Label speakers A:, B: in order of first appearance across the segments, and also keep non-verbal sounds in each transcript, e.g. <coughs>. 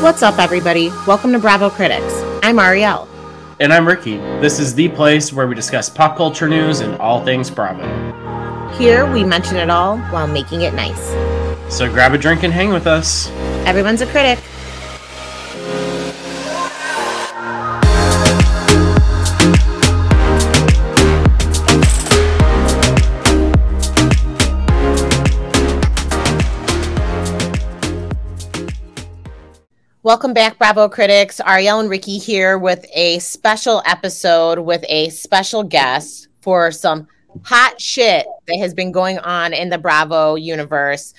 A: What's up, everybody? Welcome to Bravo Critics. I'm Arielle.
B: And I'm Ricky. This is the place where we discuss pop culture news and all things Bravo.
A: Here, we mention it all while making it nice.
B: So grab a drink and hang with us.
A: Everyone's a critic. Welcome back, Bravo critics. Arielle and Ricky here with a special episode with a special guest for some hot shit that has been going on in the Bravo universe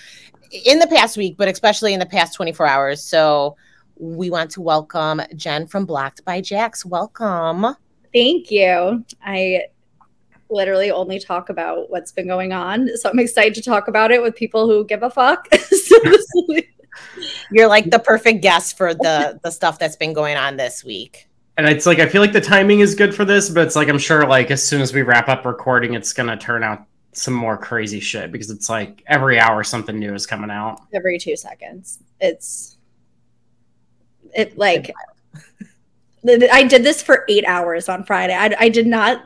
A: in the past week, but especially in the past 24 hours. So we want to welcome Jen from Blocked by Jax. Welcome.
C: Thank you. I literally only talk about what's been going on. So I'm excited to talk about it with people who give a fuck. <laughs> so
A: you're like the perfect guest for the the stuff that's been going on this week.
B: And it's like I feel like the timing is good for this, but it's like I'm sure like as soon as we wrap up recording, it's gonna turn out some more crazy shit because it's like every hour something new is coming out.
C: Every two seconds. It's it like I did this for eight hours on Friday. I, I did not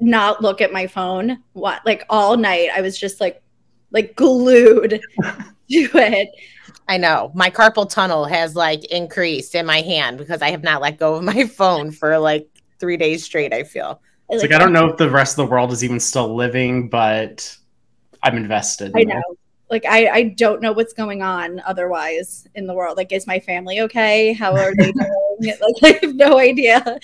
C: not look at my phone what like all night. I was just like like glued <laughs> to it.
A: I know my carpal tunnel has like increased in my hand because I have not let go of my <laughs> phone for like three days straight. I feel
B: it's like, like I don't know if the rest of the world is even still living, but I'm invested.
C: I know. Like I, I don't know what's going on otherwise in the world. Like, is my family okay? How are they <laughs> doing? like, <laughs> I have no idea.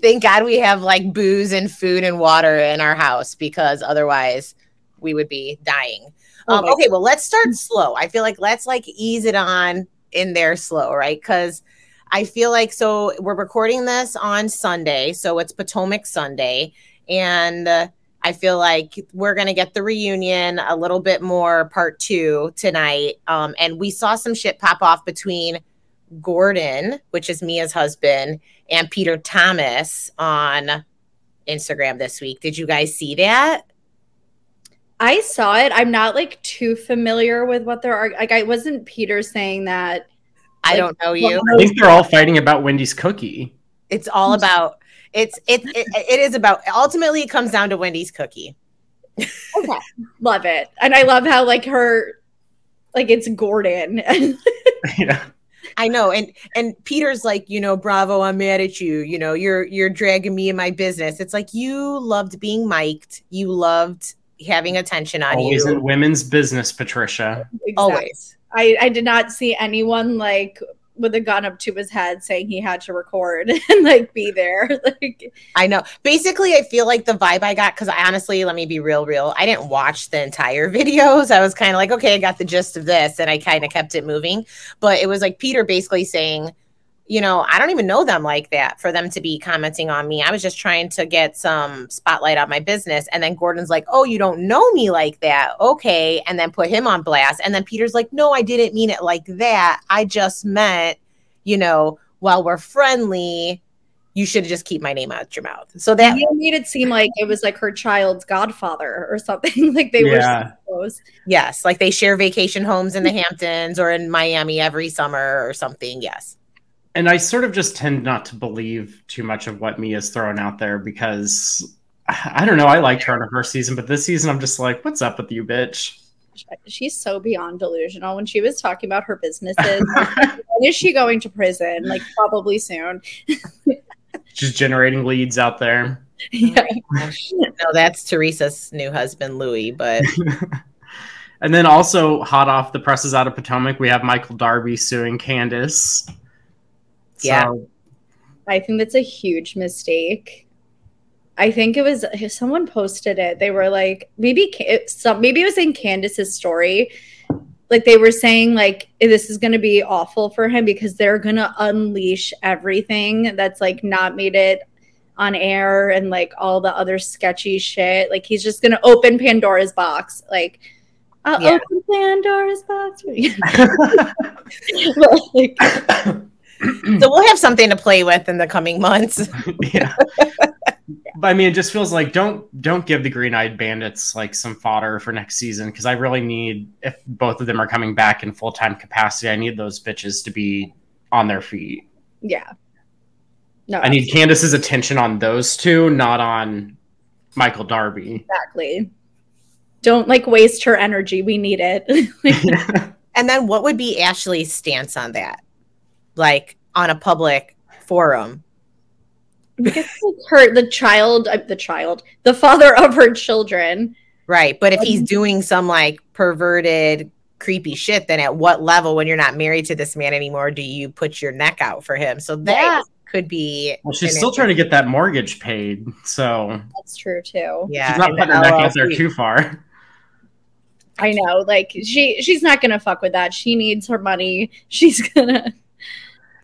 A: Thank God we have like booze and food and water in our house because otherwise we would be dying. Oh um, okay, well, let's start <laughs> slow. I feel like let's like ease it on in there slow, right? Because I feel like so we're recording this on Sunday, so it's Potomac Sunday, and uh, I feel like we're gonna get the reunion a little bit more part two tonight. Um, and we saw some shit pop off between Gordon, which is Mia's husband, and Peter Thomas on Instagram this week. Did you guys see that?
C: I saw it. I'm not like too familiar with what there are. like. I wasn't Peter saying that.
A: I don't know you.
B: I think they're all fighting about Wendy's cookie.
A: It's all about. It's it, it it is about. Ultimately, it comes down to Wendy's cookie.
C: okay, love it, and I love how like her, like it's Gordon. <laughs>
B: yeah.
A: I know, and and Peter's like, you know, bravo, I'm mad at you. You know, you're you're dragging me in my business. It's like you loved being mic'd. You loved having attention on oh,
B: Always
A: you.
B: Always in women's business, Patricia.
C: Exactly. Always. I, I did not see anyone like with a gun up to his head saying he had to record <laughs> and like be there. <laughs> like
A: I know. Basically, I feel like the vibe I got because I honestly, let me be real, real. I didn't watch the entire <laughs> videos. I was kind of like, okay, I got the gist of this, and I kind of kept it moving. But it was like Peter basically saying you know, I don't even know them like that for them to be commenting on me. I was just trying to get some spotlight on my business. And then Gordon's like, Oh, you don't know me like that. Okay. And then put him on blast. And then Peter's like, No, I didn't mean it like that. I just meant, you know, while we're friendly, you should just keep my name out of your mouth. So that
C: made it seem like it was like her child's godfather or something. <laughs> like they yeah. were so close.
A: Yes. Like they share vacation homes in the Hamptons or in Miami every summer or something. Yes
B: and I sort of just tend not to believe too much of what Mia's throwing out there because <sighs> I don't know. I liked her in her first season, but this season I'm just like, what's up with you, bitch?
C: She's so beyond delusional. When she was talking about her businesses, <laughs> when is she going to prison? Like probably soon. <laughs>
B: She's generating leads out there.
C: Yeah.
A: Oh no, that's Teresa's new husband, Louis, but <laughs>
B: And then also hot off the presses out of Potomac, we have Michael Darby suing Candiace.
A: Yeah.
C: I think that's a huge mistake. I think it was someone posted it. They were like, maybe some, maybe it was in Candiace's story. Like they were saying, like this is going to be awful for him because they're going to unleash everything that's like not made it on air and like all the other sketchy shit. Like he's just going to open Pandora's box. Like I'll yeah. open Pandora's box. <laughs> <laughs>
A: like, <coughs> <clears throat> so we'll have something to play with in the coming months. <laughs>
B: yeah. but I mean, it just feels like don't don't give the Green Eyed Bandits like some fodder for next season because I really need if both of them are coming back in full time capacity, I need those bitches to be on their feet.
C: Yeah. No,
B: I need Candiace's attention on those two, not on Michael Darby.
C: exactly. Don't like waste her energy. We need it. <laughs> <laughs>
A: And then what would be Ashley's stance on that? Like on a public forum.
C: because her the child uh, the child the father of her children
A: Right. But if he's
C: Um,
A: doing some like perverted, creepy shit, then at what level, when you're not married to this man anymore, do you put your neck out for him? So that could be.
B: Well, she's still trying to get that mortgage paid, so
C: that's true too
A: Yeah.
B: she's not putting her neck out there too far.
C: i know like she she's not gonna fuck with that she needs her money she's gonna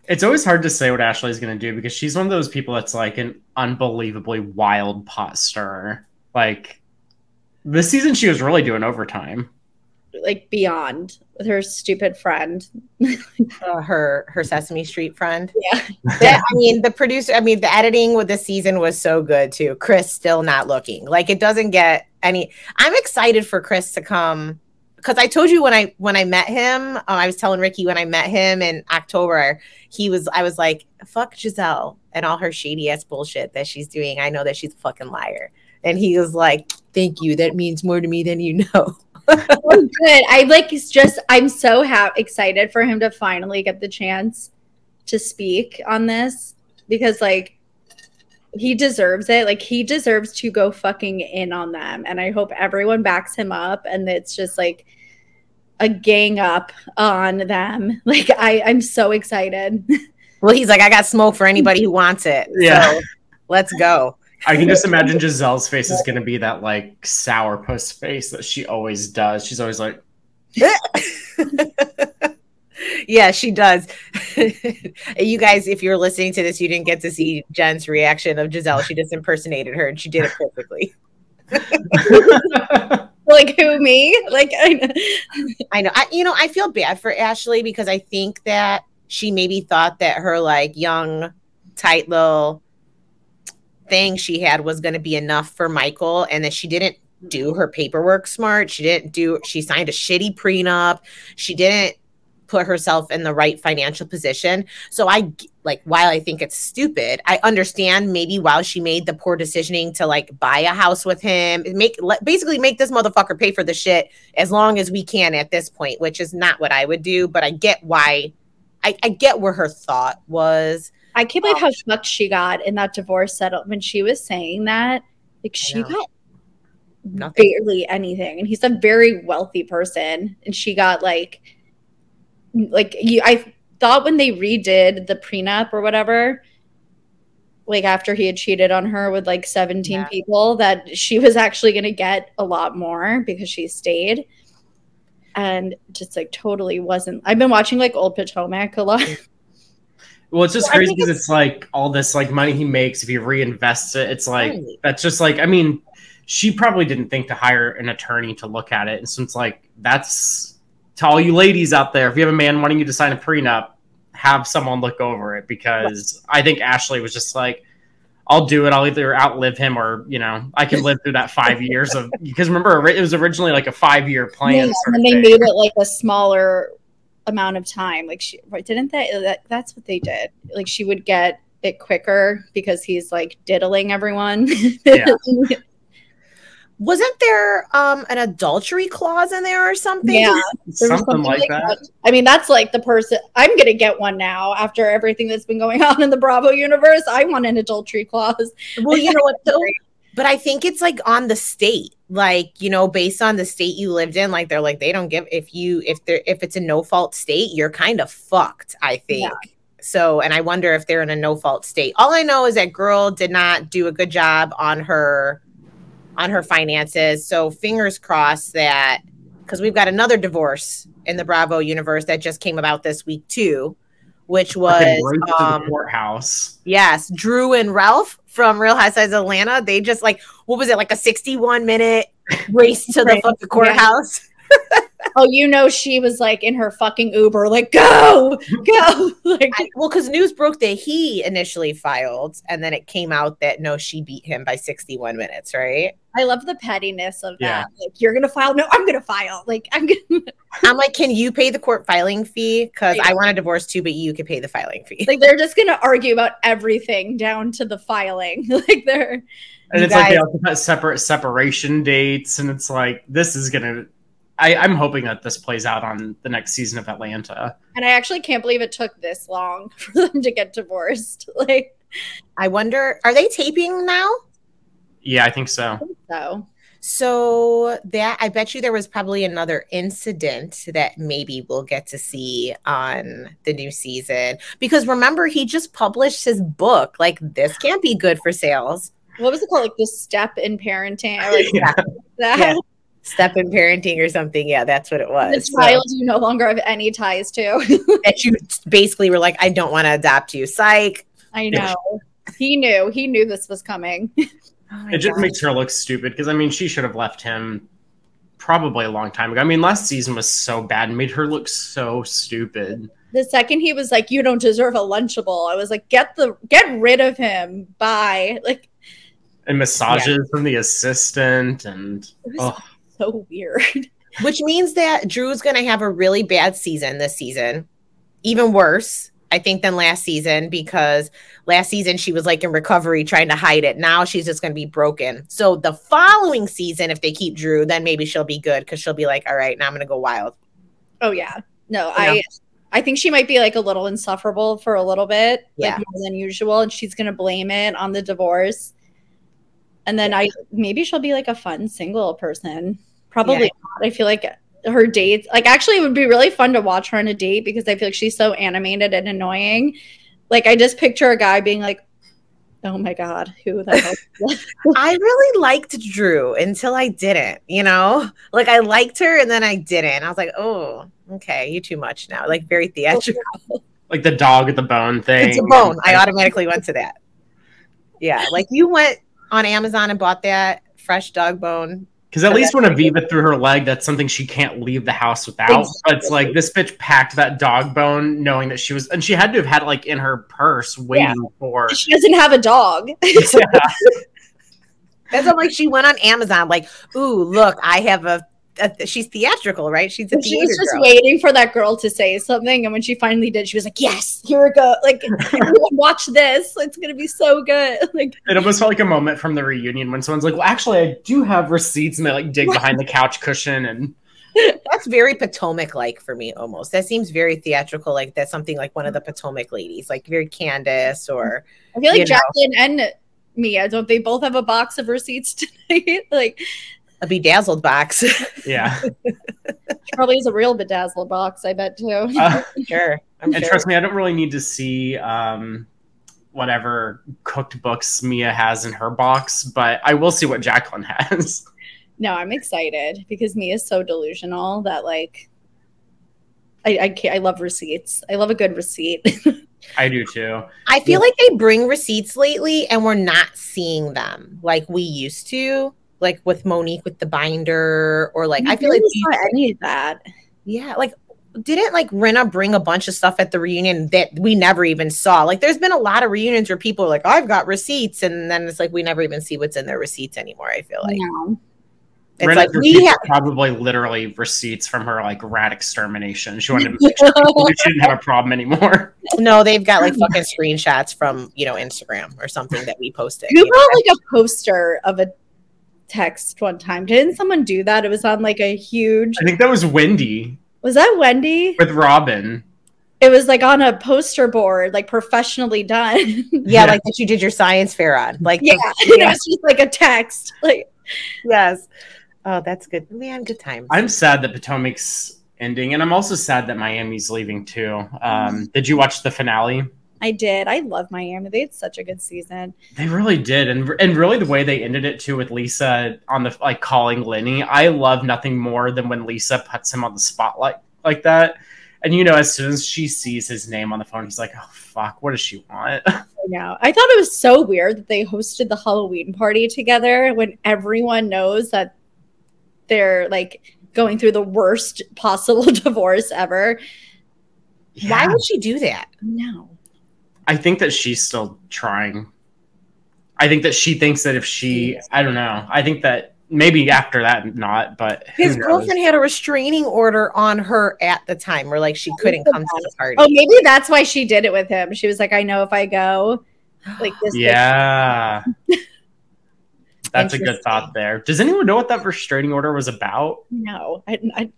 B: It's always hard to say what Ashley's going to do because she's one of those people that's like an unbelievably wild pot stirrer. Like this season, she was really doing overtime.
C: like beyond with her stupid friend <laughs>
A: Uh, her her Sesame Street friend.
C: yeah <laughs>
A: That- I mean, the producer. I mean, the editing with the season was so good too. Chris still not looking like it doesn't get any. I'm excited for Chris to come because I told you when I when I met him. Uh, I was telling Ricky when I met him in October. He was. I was like, "Fuck Gizelle and all her shady ass bullshit that she's doing. I know that she's a fucking liar." And he was like, "Thank you. That means more to me than you know." <laughs>
C: good i like just i'm so ha- excited for him to finally get the chance to speak on this because like he deserves it like he deserves to go fucking in on them and i hope everyone backs him up and it's just like a gang up on them <laughs> like i i'm so excited <laughs>
A: Well, he's like, "I got smoke for anybody who wants it." <laughs>
B: Yeah.
A: So, let's go.
B: I can just imagine Gizelle's face is going to be that like sour puss face that she always does. She's always like,
A: yeah, she does. <laughs> you guys, if you're listening to this, you didn't get to see Jen's reaction of Gizelle. She just impersonated her and she did it perfectly. <laughs>
C: like who me like I know.
A: I know. I, you know, I feel bad for Ashley because I think that she maybe thought that her like young, tight little thing she had was going to be enough for Michael and that she didn't do her paperwork smart. She didn't do, she signed a shitty prenup. She didn't put herself in the right financial position. So I like, while I think it's stupid, I understand maybe while she made the poor decisioning to like buy a house with him, make basically make this motherfucker pay for the shit as long as we can at this point, which is not what I would do, but I get why I, I get where her thought was.
C: I can't believe um, how fucked she got in that divorce settlement. when she was saying that. Like she got
A: Nothing.
C: barely anything, and he's a very wealthy person, and she got like, like you. I thought when they redid the prenup or whatever, like after he had cheated on her with like seventeen
A: Yeah.
C: people, that she was actually going to get a lot more because she stayed. And just like totally wasn't. I've been watching like old Potomac a lot. <laughs>
B: well, it's just
A: Well,
B: crazy because it's like all this like money he makes if he reinvests it. It's like
A: Right.
B: that's just like I mean, she probably didn't think to hire an attorney to look at it, and so it's like that's to all you ladies out there. If you have a man wanting you to sign a prenup, have someone look over it because I think Ashley was just like. I'll do it. I'll either outlive him or, you know, I can live through that five years of <laughs> because remember it was originally like a five year plan.
C: Yeah, and then they made it like a smaller amount of time. Like she right, didn't they uh, that, that's what they did. Like she would get it quicker because he's like diddling everyone. <laughs>
B: Yeah. <laughs>
A: Wasn't there um an adultery clause in there or something?
C: Yeah. There was
B: something, like that.
C: I mean, that's like the person I'm gonna get one now after everything that's been going <laughs> on in the Bravo universe. I want an adultery clause.
A: Well, you know what <laughs> though? But I think it's like on the state, like you know, based on the state you lived in. Like they're like they don't give if you if they're if it's a no fault state, you're kind of fucked. I think so. And I wonder if they're in a no fault state. All I know is that girl did not do a good job on her on her finances. So fingers crossed that because we've got another divorce in the Bravo universe that just came about this week too, which was
B: right
A: um,
B: courthouse.
A: Yes, Drew and Ralph from Real Housewives of Atlanta. They just like what was it like a sixty-one minute race to the
C: Right.
A: fucking courthouse? <laughs>
C: Oh, you know, she was like in her fucking Uber, like go, go. <laughs> like,
A: I, well, because news broke that he initially filed, and then it came out that no, she beat him by 61 minutes, right?
C: I love the pettiness of
B: Yeah.
C: that. Like, you're gonna file? No, I'm gonna file. Like, <laughs> I'm gonna.
A: I'm like, can you pay the court filing fee? Because
C: Yeah.
A: I want a divorce too, but you could pay the filing fee.
C: like they're just gonna argue about everything down to the filing. <laughs> like they're
B: And
A: You
B: it's like they also got separate separation dates, and it's like this is gonna. I, I'm hoping that this plays out on the next season of Atlanta.
C: and I actually can't believe it took this long <laughs> for them to get divorced. <laughs> Like
A: I wonder, are they taping now?
B: Yeah, I think so.
C: so.
A: So that I bet you there was probably another incident that maybe we'll get to see on the new season. Because remember, he just published his book. Like this can't be good for sales.
C: What was it called? Like the step in parenting. Like <laughs>
B: Yeah.
C: that.
A: Yeah. Step in parenting or something. Yeah, that's what it
C: The
A: was. So,
C: child you no longer have any ties to. <laughs>
A: that you basically were like, I don't want to adopt you. Psych.
C: I know. He knew. He knew this was coming. <laughs>
A: Oh my
B: It just
A: God.
B: makes her look stupid because I mean she should have left him probably a long time ago. I mean last season was so bad and made her look so stupid.
C: The second he was like, "You don't deserve a lunchable," I was like, "Get the get rid of him." Bye. Like
B: And massages from the assistant and
C: it was
B: oh,
C: so weird. <laughs>
A: which means that Drew's going to have a really bad season this season, even worse, I think, than last season because last season she was like in recovery trying to hide it. Now she's just going to be broken. So the following season, if they keep Drew, then maybe she'll be good because she'll be like, all right, now I'm going to go wild.
C: Oh yeah. No,
A: Yeah.
C: I I think she might be like a little insufferable for a little bit,
A: Yeah.
C: like more than usual, and she's gonna blame it on the divorce. And then I maybe she'll be like a fun single person. Probably
A: Yeah.
C: not. I feel like her dates like actually it would be really fun to watch her on a date because I feel like she's so animated and annoying. Like I just picture a guy being like, Oh my god, who the hell? <laughs>
A: I really liked Drew until I didn't, you know? Like I liked her and then I didn't. I was like, oh, okay, you too much now. Like very <laughs> oh, theatrical.
B: like the dog at the bone thing.
A: It's a bone. I automatically went to that. Yeah, like you went on Amazon and bought that fresh dog bone.
B: Because at least when Aviva threw her leg, that's something she can't leave the house without. But it's like this bitch packed that dog bone, knowing that she was, and she had to have had it like in her purse, waiting for.
C: she doesn't have a dog.
B: Yeah. <laughs>
A: That's what, like she went on Amazon, like, ooh, look, I have a. a she's theatrical, right? She's a
C: she was just
A: girl.
C: waiting for that girl to say something, and when she finally did, she was like, "Yes, here we go! Like, <laughs> watch this. It's gonna be so good." <laughs> Like,
B: It almost felt like a moment from the reunion when someone's like, "Well, actually, I do have receipts," and they like dig behind the couch cushion and <laughs>
A: That's very Potomac like for me, almost. That seems very theatrical. Like that's something like one of the Potomac ladies, like very Candiace or
C: I feel like
A: You know.
C: Jacqueline and Mia don't they both have a box of receipts tonight? like,
A: a bedazzled box.
B: yeah. <laughs>
C: probably is a real bedazzled box. I bet too.
B: Uh, <laughs>
A: sure. I'm
B: and
A: sure.
B: trust me, I don't really need to see um, whatever cooked books Mia has in her box, but I will see what Jacqueline has. <laughs>
C: no, I'm excited because Mia's so delusional that like. I, I can't. I love receipts. I love a good receipt.
B: I do too.
A: I feel like they bring receipts lately and we're not seeing them like we used to, like with Monique with the binder, or like I mm-hmm. feel like
C: Really saw any of that.
A: yeah, like didn't like Rinna bring a bunch of stuff at the reunion that we never even saw? Like there's been a lot of reunions where people are like, I've got receipts, and then it's like we never even see what's in their receipts anymore. I feel like
C: no.
A: it's
B: Rinna's
A: like we have
B: probably literally receipts from her like rat extermination. She wanted to make sure <laughs> she didn't have a problem anymore.
A: no, they've got like fucking screenshots from you know Instagram or something that we posted.
C: Who
A: you know?
C: brought like a poster of a text one time? Didn't someone do that? It was on like a huge.
B: I think that was Wendy
C: Was that Wendy?
B: with Robin.
C: It was like on a poster board, like professionally done.
A: Yeah, <laughs>
B: Yeah.
A: like that you did your science fair on. Like
C: yeah,
A: the-
C: and <laughs> it was just like a text. Like
A: yes. Oh, that's good. Man, good times.
B: I'm sad that Potomac's ending, and I'm also sad that Miami's leaving too. Um, did you watch the finale?
C: I did. I love Miami. They had such a good season.
B: They really did, and and really the way they ended it too with Lisa on the like calling Lenny. I love nothing more than when Lisa puts him on the spotlight like that. And you know, as soon as she sees his name on the phone, he's like, "Oh fuck, what does she want?" <laughs>
C: I know. I thought it was so weird that they hosted the Halloween party together when everyone knows that they're like going through the worst <laughs> possible <laughs> divorce ever.
A: Why would she do that?
C: No.
B: I think that she's still trying. I think that she thinks that if she, I don't know. I think that maybe after that, not. But
A: His girlfriend had a restraining order on her at the time where like she couldn't come to the party.
C: Oh, maybe that's why she did it with him. She was like, I know if I go, <gasps> like this.
B: Yeah. <laughs> That's a good thought there. Does anyone know what that restraining order was about?
C: No, I, I,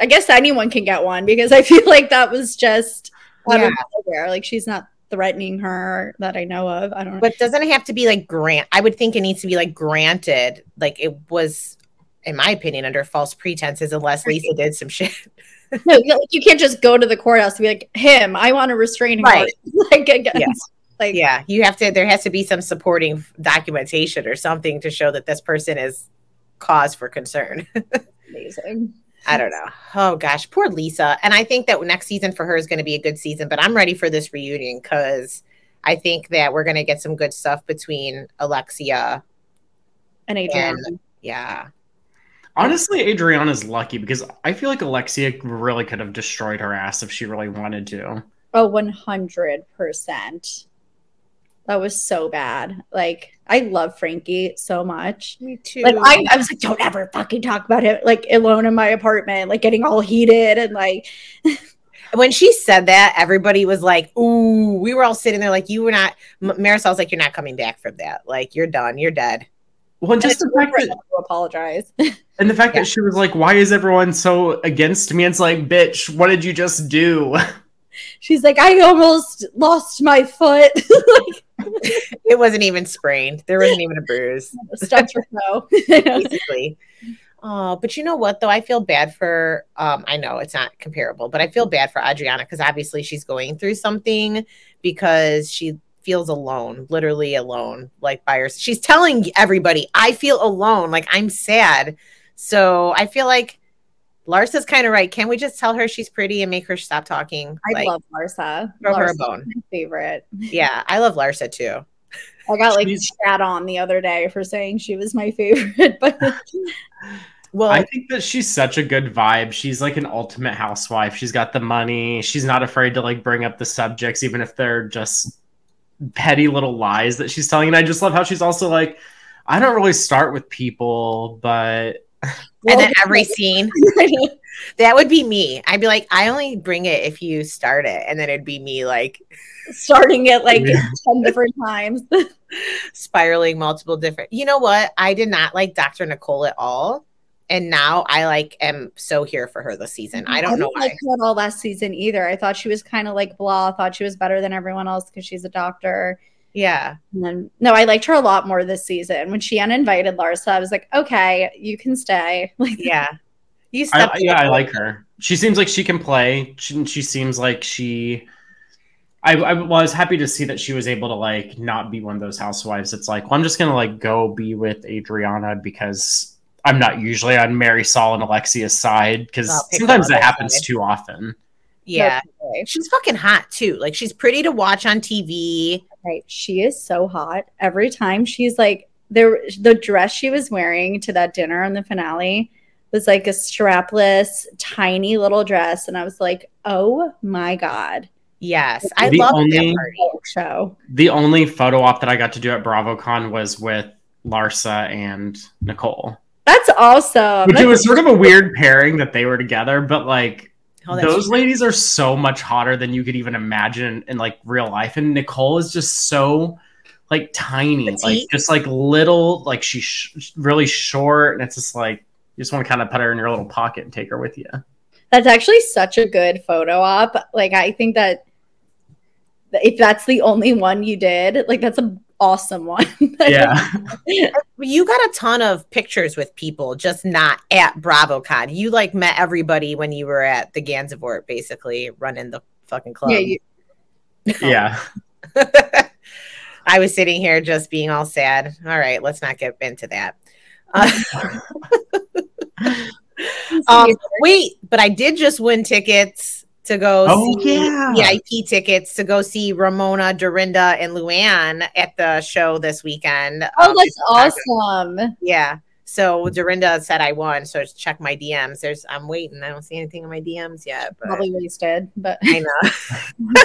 C: I guess anyone can get one because I feel like that was just out
A: Yeah.
C: of nowhere. Like she's not threatening her that I know of. I don't know.
A: But doesn't it have to be like grant? I would think it needs to be like granted. Like it was, in my opinion, under false pretenses, unless Lisa did some <laughs> shit.
C: No, you- like, you can't just go to the courthouse and be like, him, I want a restraining
A: Right.
C: order. <laughs> like, against,
A: Yes.
C: like,
A: Yeah, you have to. There has to be some supporting documentation or something to show that this person is cause for concern. <laughs>
C: amazing.
A: I don't know. Oh gosh, poor Lisa. And I think that next season for her is going to be a good season. But I'm ready for this reunion because I think that we're going to get some good stuff between Alexia.
C: And Adrian.
A: Yeah,
B: Honestly, Adriana's lucky because I feel like Alexia really could have destroyed her ass if she really wanted to.
C: Oh, 100%. That was so bad. Like, I love Frankie so much.
A: me too.
C: Like, I, I was like, don't ever fucking talk about it, like, alone in my apartment, like, getting all heated and like, <laughs>
A: when she said that, everybody was like, "Ooh!" We were all sitting there like, "You were not." Marysol's like, "You're not coming back from that. Like, you're done. You're dead."
B: Well, and just <laughs> the fact that,
C: to apologize.
B: and the fact
A: Yeah.
B: that she was like, "Why is everyone so against me?" It's like, bitch, what did you just do? <laughs>
C: She's like, I almost lost my foot. <laughs> like,
A: It wasn't even sprained. There wasn't even a bruise.
C: stubbed her toe.
A: basically. Oh, but you know what though? I feel bad for um I know it's not comparable, but I feel bad for Adriana because obviously she's going through something because she feels alone, literally alone, like by herself. She's telling everybody, I feel alone, like I'm sad. So I feel like Larsa's kind of right. Can we just tell her she's pretty and make her stop talking?
C: I
A: like,
C: love Larsa.
A: throw her a bone.
C: my favorite.
A: Yeah, I love Larsa too.
C: I got like
B: She's-
C: chat on the other day for saying she was my favorite, <laughs> but <laughs>
A: Well,
B: I think that she's such a good vibe. She's like an ultimate housewife. She's got the money. She's not afraid to like bring up the subjects, even if they're just petty little lies that she's telling. And I just love how she's also like, I don't really start with people, but
A: and then every scene <laughs> <laughs> that would be me. I'd be like, I only bring it if you start it, and then it'd be me like
C: starting it like
B: Yeah. <laughs>
C: 10 different times.
A: spiraling multiple different. You know what? I did not like Dr. Nicole at all, and now I like am so here for her this season. I don't know
C: didn't
A: why.
C: like her at all last season either. I thought she was kind of like blah. I thought she was better than everyone else because she's a doctor.
A: Yeah,
C: And then no, I liked her a lot more this season. When she uninvited Larsa, I was like, okay, you can stay. <laughs> Like,
A: yeah. You
B: I, yeah, I like her. She seems like she can play. She, she seems like she. I, I was happy to see that she was able to like not be one of those housewives. It's like, well, I'm just gonna like go be with Adriana because I'm not usually on Marysol and Alexia's side because sometimes that happens
A: side.
B: too often.
A: Yeah,
C: okay.
A: she's fucking hot too. Like she's pretty to watch on TV.
C: Right. She is so hot. Every time she's like there the dress she was wearing to that dinner on the finale was like a strapless, tiny little dress. And I was like, oh my God.
A: Yes, I
B: The
A: love that
B: only-
A: party.
C: Show.
B: The only photo op that I got to do at BravoCon was with Larsa and Nicole,
C: That's awesome.
B: which it was sort of a weird pairing that they were together, but like
A: Oh,
B: those ladies are so much hotter than you could even imagine in like real life and nicole is just so like tiny like just like little like she's sh- really short and it's just like you just want to kind of put her in your little pocket and take her with you.
C: That's actually such a good photo op. Like I think that if that's the only one you did, like that's an awesome one. <laughs>
B: yeah
A: you got a ton of pictures with people, just not at BravoCon. You like met everybody when you were at the Gansevoort, basically running the fucking club.
C: yeah, you, <laughs>
B: yeah
A: I was sitting here just being all sad. All right, let's not get into that. Uh, <laughs> um, wait, but I did just win tickets to go
B: Oh,
A: see
B: yeah.
A: VIP tickets to go see Ramona, Dorinda, and Luann at the show this weekend.
C: oh,
A: Um,
C: that's awesome.
A: yeah. So Dorinda said I won. So check my DMs. There's I'm waiting. I don't see anything in my DMs yet. But
C: Probably wasted, but
A: I know. <laughs>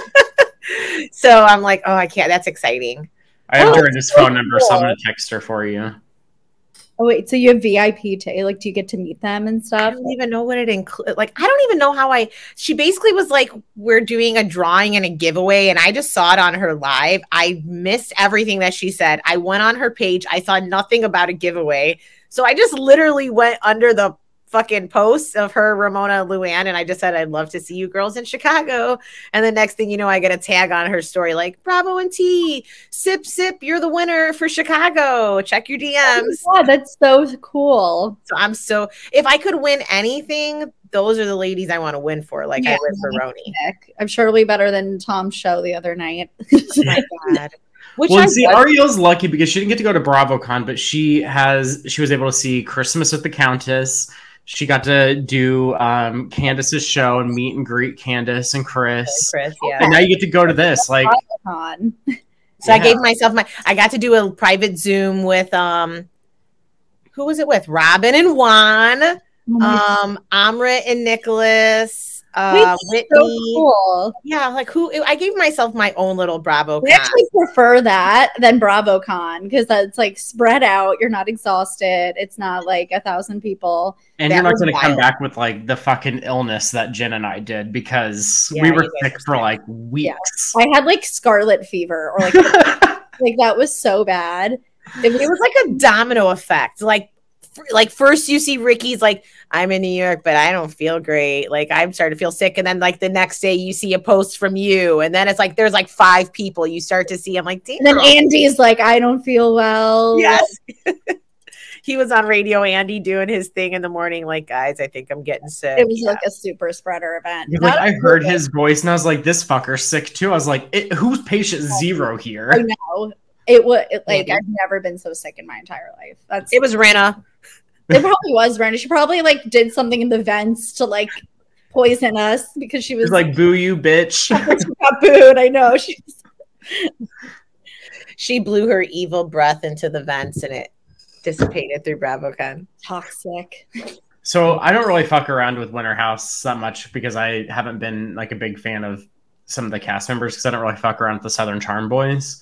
A: <laughs> so I'm like, oh, I can't. That's exciting.
B: I have
C: Oh,
B: Dorinda's
C: so
B: phone number, so I'm gonna text her for you.
C: Oh wait, so you have VIP too? like do you get to meet them and stuff?
A: I don't even know what it includes. Like, I don't even know how I. She basically was like, "We're doing a drawing and a giveaway," and I just saw it on her live. I missed everything that she said. I went on her page. I saw nothing about a giveaway, so I just literally went under the fucking post of her Ramona Luann, and I just said, "I'd love to see you girls in Chicago." And the next thing you know, I get a tag on her story like, "Bravo and T, sip sip, you're the winner for Chicago. Check your DMs."
C: Yeah, that's so cool.
A: So I'm so if I could win anything, those are the ladies I want to win for. Like I
C: Yeah.
A: win for Roni.
C: I'm surely better than Tom's show the other night. <laughs>
A: Oh my God. Which
B: well,
A: I
B: see,
A: was-
B: Arielle's lucky because she didn't get to go to BravoCon, but she has she was able to see Christmas with the Countess. She got to do um, Candiace's show and meet and greet Candace and Chris.
A: Chris, yeah.
B: And now you get to go to this. Like,
C: Con. <laughs>
A: So I gave myself my I got to do a private Zoom with um who was it with? Robin and Juan,
C: Oh
A: um, Amrit and Nicholas,
C: Wait,
A: uh,
C: so
A: Whitney.
C: cool.
A: Yeah, like who I gave myself my own little Bravo.
C: I actually prefer that than BravoCon because that's like spread out. You're not exhausted. It's not like a thousand people.
B: and
A: That
B: you're not going to come back with like the fucking illness that Jen and I did because
A: Yeah,
B: we were sick for like weeks.
C: I had like scarlet fever or like <laughs> like that was so bad.
A: it was like a domino effect. Like, f- like first you see Ricky's like, I'm in New York, but I don't feel great. Like I'm starting to feel sick, and then like the next day you see a post from you, and then it's like there's like five people you start to see. I'm like, damn.
C: And then Andy's like, I don't feel well.
A: yes. <laughs> he was on radio, Andy, doing his thing in the morning. Like, guys, I think I'm getting sick.
C: It was
A: Yeah.
C: like a super spreader event.
B: He's like,
C: Not
B: I
C: a
B: heard his voice and I was like, this fucker's sick too. I was like, it, who's patient zero
C: I
B: here?
C: know. It was it, like
A: Maybe.
C: I've never been so sick in my entire life. That's
A: it was Rinna.
C: it probably was Brenda. She probably like did something in the vents to like poison us because she was
B: He's like, boo you, bitch. <laughs>
C: she got booed. I know. She
A: She blew her evil breath into the vents, and it dissipated through BravoCon.
C: toxic.
B: So I don't really fuck around with Winter House that much because I haven't been like a big fan of some of the cast members because I don't really fuck around with the Southern Charm Boys.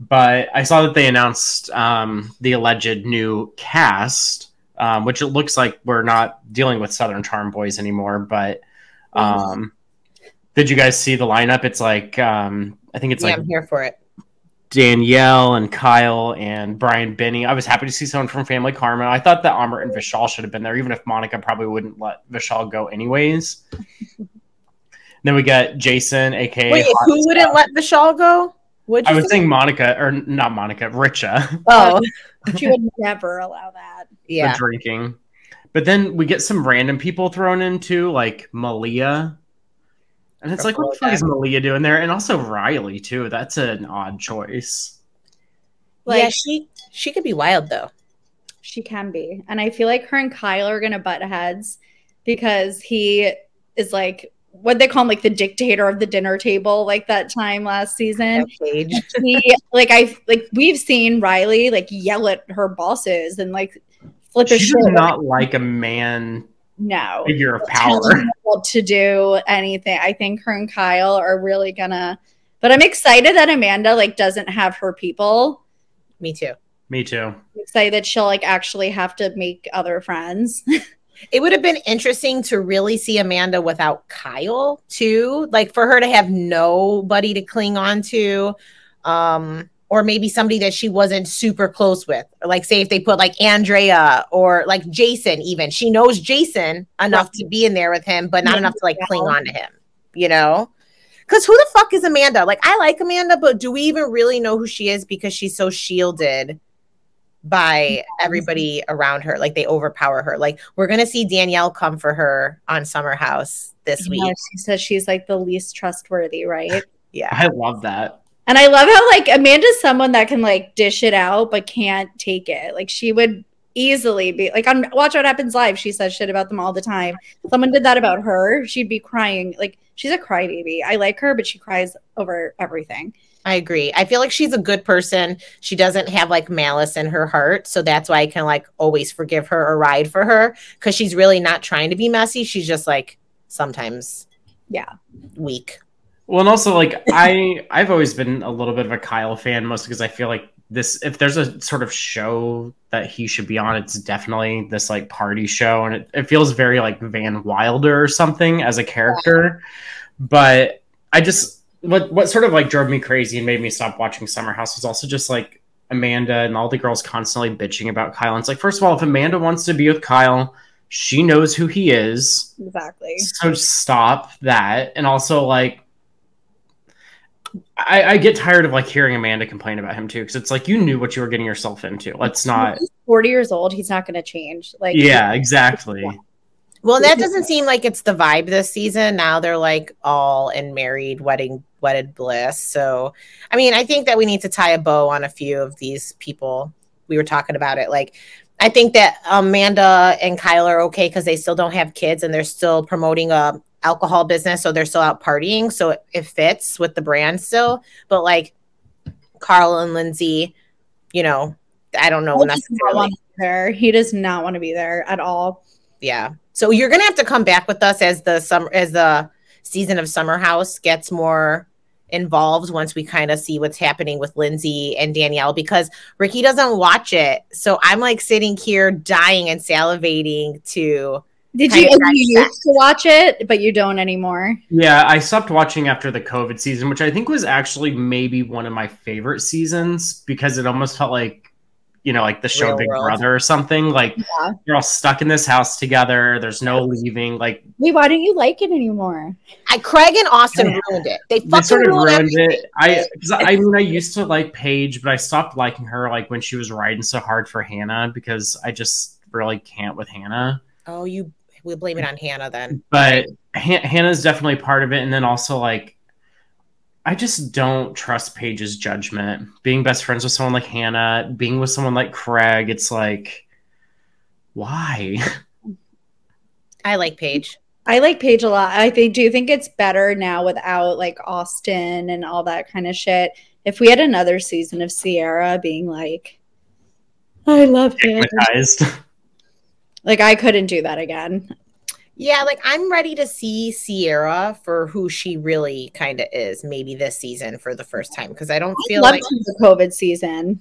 B: But I saw that they announced um, the alleged new cast, um, which it looks like we're not dealing with Southern Charm Boys anymore. But um, did you guys see the lineup? It's like um, I think it's
A: yeah,
B: like
A: I'm here for it.
B: Danielle and Kyle and Brian Benni. I was happy to see someone from Family Karma. I thought that Amrit and Vishal should have been there, even if Monica probably wouldn't let Vishal go anyways. <laughs> then we got Jason, aka
A: Wait, who wouldn't let Vishal go? Would
B: I was saying Monica, or not Monica, Richa,
A: Oh, oh.
C: She would never allow that.
A: yeah.
B: the drinking. But then we get some random people thrown in too, like Malia. And it's
A: Or
B: like, what the fuck is Malia doing there? And also Rhylee too. That's an odd choice.
C: Like
A: yeah, she she could be wild though.
C: she can be. And I feel like her and Kyle are gonna butt heads because he is like what they call him like the dictator of the dinner table, like that time last season.
A: That <laughs>
C: he like I like we've seen Rhylee like yell at her bosses and like flip a
B: She
C: shit.
B: not like a man
C: no
B: figure of power.
C: to do anything. I think her and Kyle are really gonna. But I'm excited that Amanda like doesn't have her people.
A: Me too.
B: Me too.
C: I'm excited that she'll like actually have to make other friends. <laughs>
A: It would have been interesting to really see Amanda without Kyle too, like for her to have nobody to cling on to, um, or maybe somebody that she wasn't super close with. Or like say if they put like Andrea or like Jason, even she knows Jason enough to be in there with him, but not
C: Yeah.
A: enough to like cling on to him, you know? Because who the fuck is Amanda? Like I like Amanda, but do we even really know who she is because she's so shielded? By mm-hmm. everybody around her. Like they overpower her. Like we're gonna see Danielle come for her on Summer House this week.
C: She says she's like the least trustworthy, right? <laughs>
A: Yeah.
B: I love that.
C: And I love how like Amanda's someone that can like dish it out but can't take it. Like she would easily be like on Watch What Happens Live. She says shit about them all the time. Someone did that about her, she'd be crying. Like she's a crybaby. I like her, but she cries over everything.
A: I agree. I feel like she's a good person. She doesn't have like malice in her heart. So that's why I can like always forgive her or ride for her because she's really not trying to be messy. She's just like sometimes
C: Yeah.
A: weak.
B: Well, and also like <laughs> I I've always been a little bit of a Kyle fan, mostly because I feel like this if there's a sort of show that he should be on, it's definitely this like party show, and it, it feels very like Van Wilder or something as a character. But I just what what sort of like drove me crazy and made me stop watching Summer House was also just like Amanda and all the girls constantly bitching about Kyle. And it's like, first of all, if Amanda wants to be with Kyle, she knows who he is.
C: Exactly.
B: So stop that. And also, like, I, I get tired of like hearing Amanda complain about him too, because it's like you knew what you were getting yourself into. Let's not.
C: He's 40 years old. He's not going to change. Like,
B: Yeah, exactly.
A: Well, that doesn't seem like it's the vibe this season. Now they're like all in married, wedding, wedded bliss. So, I mean, I think that we need to tie a bow on a few of these people. We were talking about it. Like, I think that Amanda and Kyle are okay because they still don't have kids and they're still promoting a alcohol business, so they're still out partying. So it, it fits with the brand still. But like Carl and Lindsay, you know, I don't know
C: He does not
A: necessarily.
C: want to be there. He does not want to be there at all.
A: Yeah. So you're gonna have to come back with us as the summer as the season of Summer House gets more involved once we kind of see what's happening with Lindsay and Danielle because Ricky doesn't watch it. So I'm like sitting here dying and salivating to
C: Did you? You used to watch it, but you don't anymore.
B: Yeah, I stopped watching after the COVID season, which I think was actually maybe one of my favorite seasons because it almost felt like, you know, like the show
A: Real
B: Big
A: world.
B: Brother or something. Like
C: Yeah.
B: you're all stuck in this house together. There's no leaving. Like
C: Wait, why don't you like it anymore?
A: I Craig and Austin
B: Yeah.
A: ruined it. They
B: they
A: fucking
B: sort of
A: ruined,
B: ruined
A: everything.
B: it. I, cause I mean, I used to like Paige, but I stopped liking her like when she was riding so hard for Hannah because I just really can't with Hannah.
A: Oh, you we'll blame it on Hannah then.
B: But Han- Hannah's definitely part of it, and then also like. I just don't trust Paige's judgment. Being best friends with someone like Hannah, being with someone like Craig, it's like, why?
A: I like Paige.
C: I like Paige a lot. I think, do you think it's better now without like Austin and all that kind of shit. If we had another season of Ciara being like, I love him, like I couldn't do that again.
A: Yeah, like I'm ready to see Ciara for who she really kind of is, maybe this season for the first time. Because I don't
C: I
A: feel like
C: the COVID season.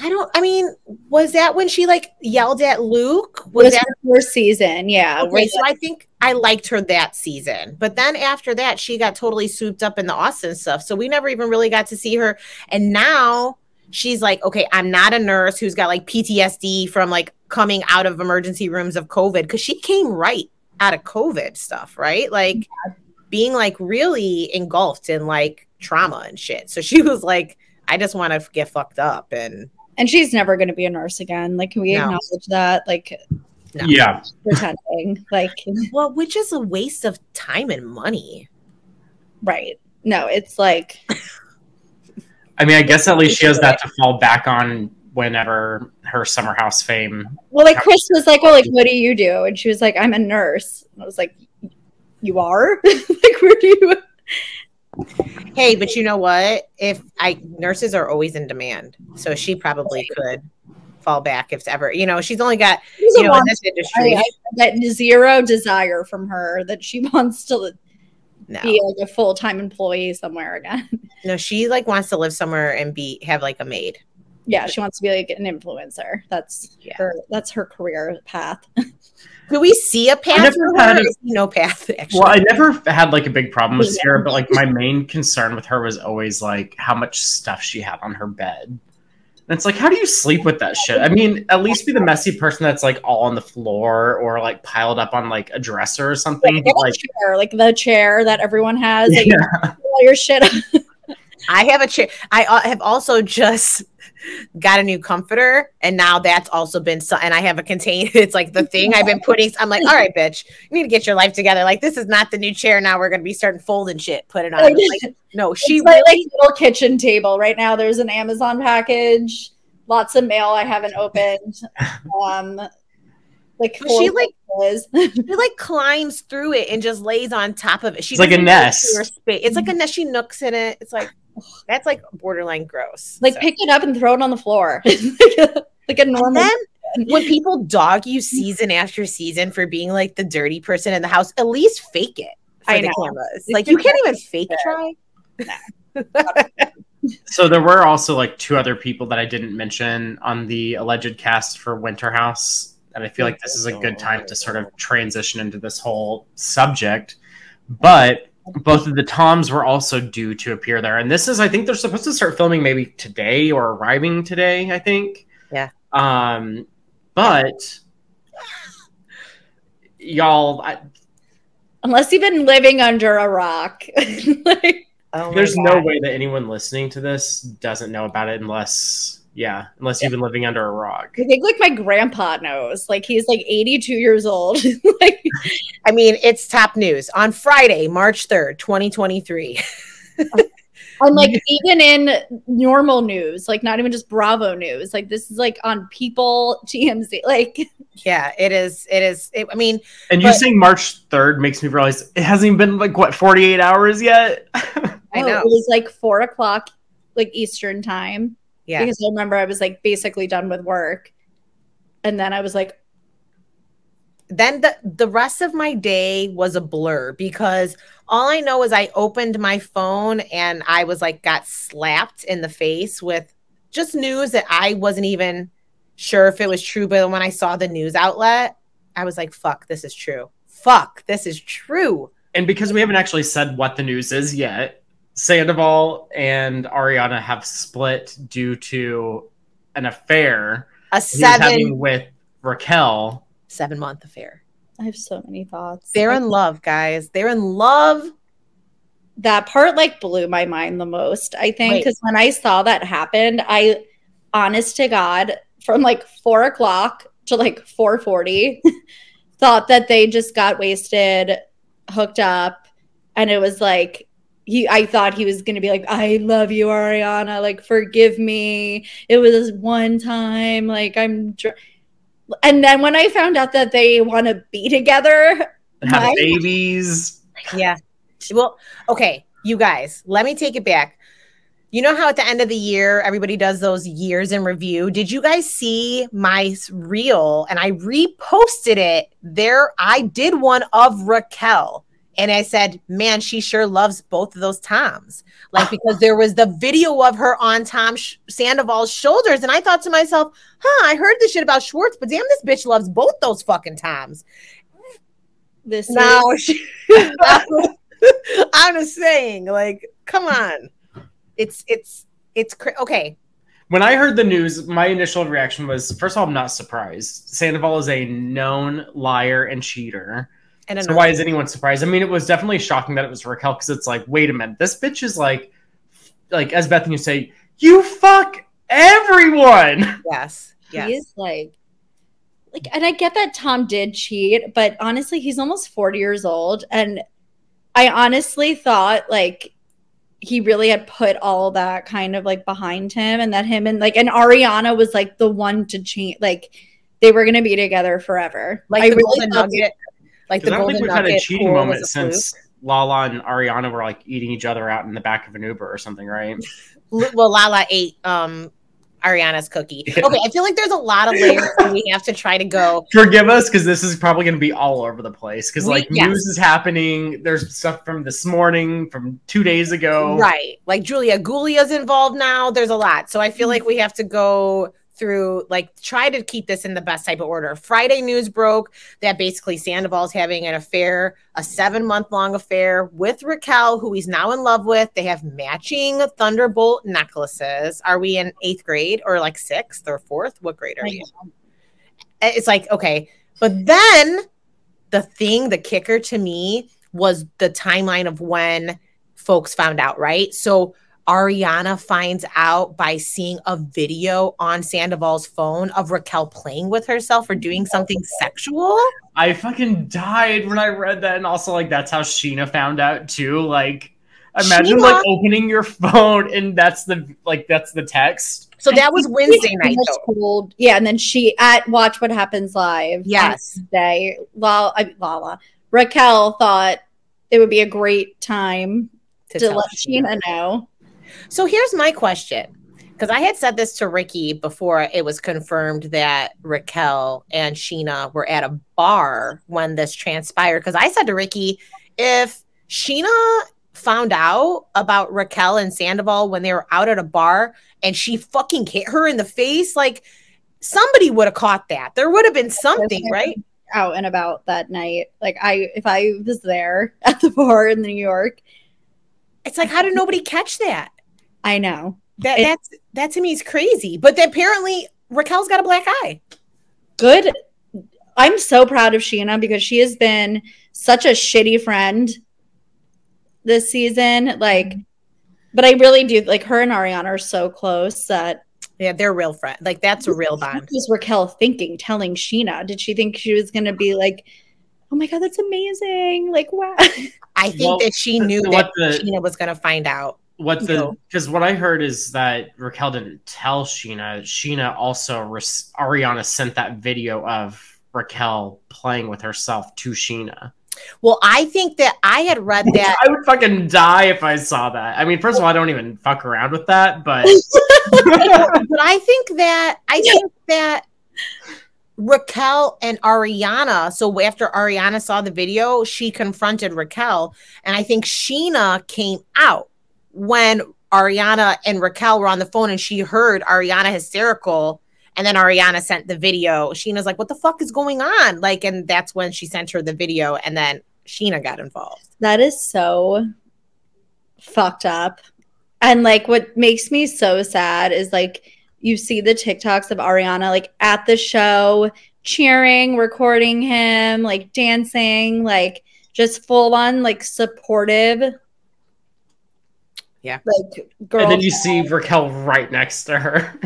A: I don't. I mean, was that when she like yelled at Luke?
C: Was
A: Was that
C: her first season? Yeah.
A: okay? So I think I liked her that season, but then after that, she got totally souped up in the Austin stuff. So we never even really got to see her. And now she's like, okay, I'm not a nurse who's got like PTSD from like coming out of emergency rooms of COVID because she came right out of COVID stuff, right? Like being like really engulfed in like trauma and shit. So she <laughs> was like, I just want to get fucked up and
C: and she's never going to be a nurse again. Like, can we
A: No.
C: acknowledge that? Like,
A: No.
B: Yeah.
C: pretending. like, <laughs>
A: well, which is a waste of time and money.
C: right. No, it's like, <laughs>
B: I mean, I guess at least she has that to fall back on whenever her summer house fame.
C: well, like Chris was like, well, like, what do you do? And she was like, I'm a nurse. And I was like, you are? <laughs> like, where do you? <laughs>
A: Hey, but you know what? If I nurses are always in demand, so she probably could fall back if ever. You know, she's only got
C: She's
A: you know in this industry.
C: I, I that zero desire from her that she <laughs> wants to
A: no,
C: be like a full time employee somewhere again.
A: no, she like wants to live somewhere and be have like a maid.
C: Yeah, she wants to be like an influencer. That's
A: Yeah.
C: her. That's her career path. <laughs>
A: Do we see a path
B: never
A: for
B: had
A: her?
B: a-
A: I <laughs> no path actually.
B: Well, I never had like a big problem with
C: Yeah.
B: Ciara, but like my main concern with her was always like how much stuff she had on her bed. And it's like, how do you sleep with that shit? I mean, at least be the messy person that's like all on the floor or like piled up on like a dresser or something.
C: Like,
B: like,
C: chair, like the chair that everyone has. That you
B: yeah. <laughs>
C: all your shit. On.
A: I have a chair. I uh, have also just got a new comforter, and now that's also been. So, and I have a container. <laughs> It's like the thing I've been putting. I'm like, all right, bitch, you need to get your life together. Like, this is not the new chair. Now we're gonna be starting folding shit. Put it on. Like, <laughs> no, she
C: It's like,
A: really.
C: like little kitchen table right now. There's an Amazon package. Lots of mail I haven't opened. Um, like
A: But she, like-
C: boxes. <laughs>
A: She like climbs through it and just lays on top of it. She
B: It's like a nest.
A: space. It's like a nest. She nooks in it. It's like That's like borderline gross.
C: Like
A: So-
C: pick it up and throw it on the floor. <laughs> like, a, like a
A: And
C: normal.
A: then when people dog you season after season for being like the dirty person in the house, at least fake it for
C: I
A: the
C: know.
A: cameras.
C: You
A: Like <laughs> you can't even fake
C: it.
A: try. <laughs>
B: So there were also like two other people that I didn't mention on the alleged cast for Winter House, and I feel like this is a good time to sort of transition into this whole subject. But both of the Toms were also due to appear there, and this is I think they're supposed to start filming maybe today or arriving today. I think.
A: Yeah.
B: Um, but y'all, I,
C: Unless you've been living under a rock. <laughs> like,
A: Oh my
B: there's no way that anyone listening to this doesn't know about it unless yeah unless you've been living under a rock
C: I think like my grandpa knows. Like he's like 82 years old. <laughs> like
A: I mean, it's top news on Friday, March 3rd, 2023. <laughs>
C: and like even in normal news, like not even just Bravo news. Like this is like on People, TMZ. Like <laughs>
A: Yeah, it is. It is. It, I mean,
B: and you
A: But-
B: saying march 3rd makes me realize it hasn't even been like what 48 hours yet
A: I
C: oh,
A: know.
C: it was like four o'clock, like Eastern time.
A: Yeah.
C: Because I remember I was like basically done with work. And then I was like,
A: then the the rest of my day was a blur because all I know is I opened my phone and I was like got slapped in the face with just news that I wasn't even sure if it was true but when I saw the news outlet I was like fuck this is true fuck this is true
B: and because we haven't actually said what the news is yet sandoval and ariana have split due to an affair
A: a
B: he was having
A: seven
B: with raquel.
A: Seven month affair.
C: I have so many thoughts.
A: they're in love guys. They're in love.
C: That part like blew my mind the most i think because when i saw that happen i honest to god from like four o'clock to like 4.40 <laughs> thought that they just got wasted hooked up and it was like he i thought he was gonna be like i love you ariana like forgive me it was one time like i'm dr-. and then when i found out that they want to be together
B: and have
C: My-
B: babies
A: Yeah. Well, okay, you guys, let me take it back. You know how at the end of the year everybody does those years in review? Did you guys see my s- reel and I reposted it? There I did one of Raquel and I said, "Man, she sure loves both of those Toms." Like because there was the video of her on Tom Sh- Sandoval's shoulders and I thought to myself, "Huh, I heard this shit about Schwartz, but damn this bitch loves both those fucking Toms."
C: this
A: No,
C: is- <laughs>
A: she, <laughs> I'm just saying, like, come on. It's it's it's cra- okay.
B: when I heard the news, my initial reaction was first of all, I'm not surprised. Sandoval is a known liar and cheater.
A: And
B: So why is anyone surprised? I mean, it was definitely shocking that it was Raquel because it's like, wait a minute, this bitch is like, like as Bethenny would say, you fuck everyone. <laughs>
A: yes, yes.
C: He's like, like, and I get that Tom did cheat, but honestly, he's almost 40 years old. And I honestly thought like he really had put all that kind of like behind him and that him and like, and Ariana was like the one to change, Like, they were going to be together forever.
A: like
C: I
A: the
C: really
A: golden
C: thought-
A: nugget, like the
B: I don't think we've had a cheating moment
A: a
B: since Lala and Ariana were like eating each other out in the back of an Uber or something, right? <laughs>
A: Well, Lala ate um Ariana's cookie. <laughs>
B: Yeah.
A: Okay, I feel like there's a lot of layers we have to try to go. <laughs>
B: Forgive us because this is probably going to be all over the place because like
A: yes.
B: news is happening. There's stuff from this morning, from two days ago.
A: Right. Like Julia Gulia's involved now. There's a lot. So I feel like we have to go through like try to keep this in the best type of order. Friday news broke that basically Sandoval's having an affair, a seven month long affair with Raquel, who he's now in love with. They have matching Thunderbolt necklaces. Are we in eighth grade or like sixth or fourth? What grade are
C: I
A: we?
C: Eh,
A: it's like okay but then the thing the kicker to me was the timeline of when folks found out right so ariana finds out by seeing a video on sandoval's phone of raquel playing with herself or doing something sexual
B: I fucking died when I read that, and also like that's how Scheana found out too. Like, imagine
A: Scheana?
B: like opening your phone and that's the like that's the text.
A: so that was wednesday night
C: was
A: though.
C: told- yeah, and then she at Watch What Happens Live.
A: Yes.
C: Day Lala, I mean, Lala Raquel thought it would be a great time to,
A: tell
C: let
A: Scheana.
C: Scheana know.
A: So here's my question. Because I had said this to Ricky before it was confirmed that Raquel and Scheana were at a bar when this transpired. Because I said to Ricky, if Scheana found out about Raquel and Sandoval when they were out at a bar and she fucking hit her in the face, like somebody would have caught that. There would have been something, right?
C: Out and about that night. Like I if I was there <laughs> at the bar in New York.
A: It's like how did nobody catch that?
C: I know.
A: That that's that to me is crazy. But apparently Raquel's got a black eye.
C: Good. I'm so proud of Scheana because she has been such a shitty friend this season. Like, but I really do like her and Ariana are so close that
A: yeah, they're real friends. Like that's a real bond.
C: What was Raquel thinking, telling Scheana? Did she think she was gonna be like, oh my god, that's amazing? Like, wow.
A: I think well, that she knew that the, Scheana was gonna find out.
B: What the because what I heard is that Raquel didn't tell Scheana. Scheana also Ariana sent that video of Raquel playing with herself to Scheana.
A: Well, I think that I had read <laughs> that.
B: I would fucking die if I saw that. I mean, first of all, I don't even fuck around with that, but <laughs>
A: but I think that I think that Raquel and Ariana. So after Ariana saw the video, she confronted Raquel, and I think Scheana came out when Ariana and Raquel were on the phone, and she heard Ariana hysterical and then Ariana sent the video. Scheana's like, what the fuck is going on? Like, and that's when she sent her the video, and then Scheana got involved.
C: That is so fucked up. And like, what makes me so sad is like, you see the TikToks of Ariana like at the show, cheering, recording him, like dancing, like just full on like supportive.
A: Yeah.
C: Like,
B: girl. And then you see Raquel right next to her.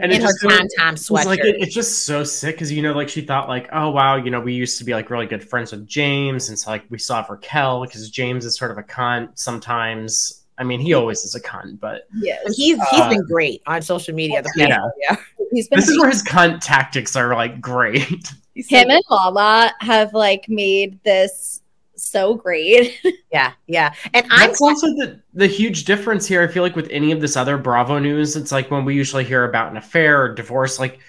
A: and in her Tom Tom sweatshirt.
B: Like it, it's just so sick because you know, like she thought, like, oh wow, you know, we used to be like really good friends with James, and so like we saw Raquel because James is sort of a cunt sometimes. I mean, he always is a cunt, but
A: yeah, he's he's uh, been great on social media. The yeah,
B: yeah. He's been this is where his cunt tactics are like great.
C: Him and Lala have like made this so great. <laughs>
A: yeah, yeah. And
B: that's I'm also the the huge difference here. I feel like with any of this other Bravo news, it's like when we usually hear about an affair or divorce, like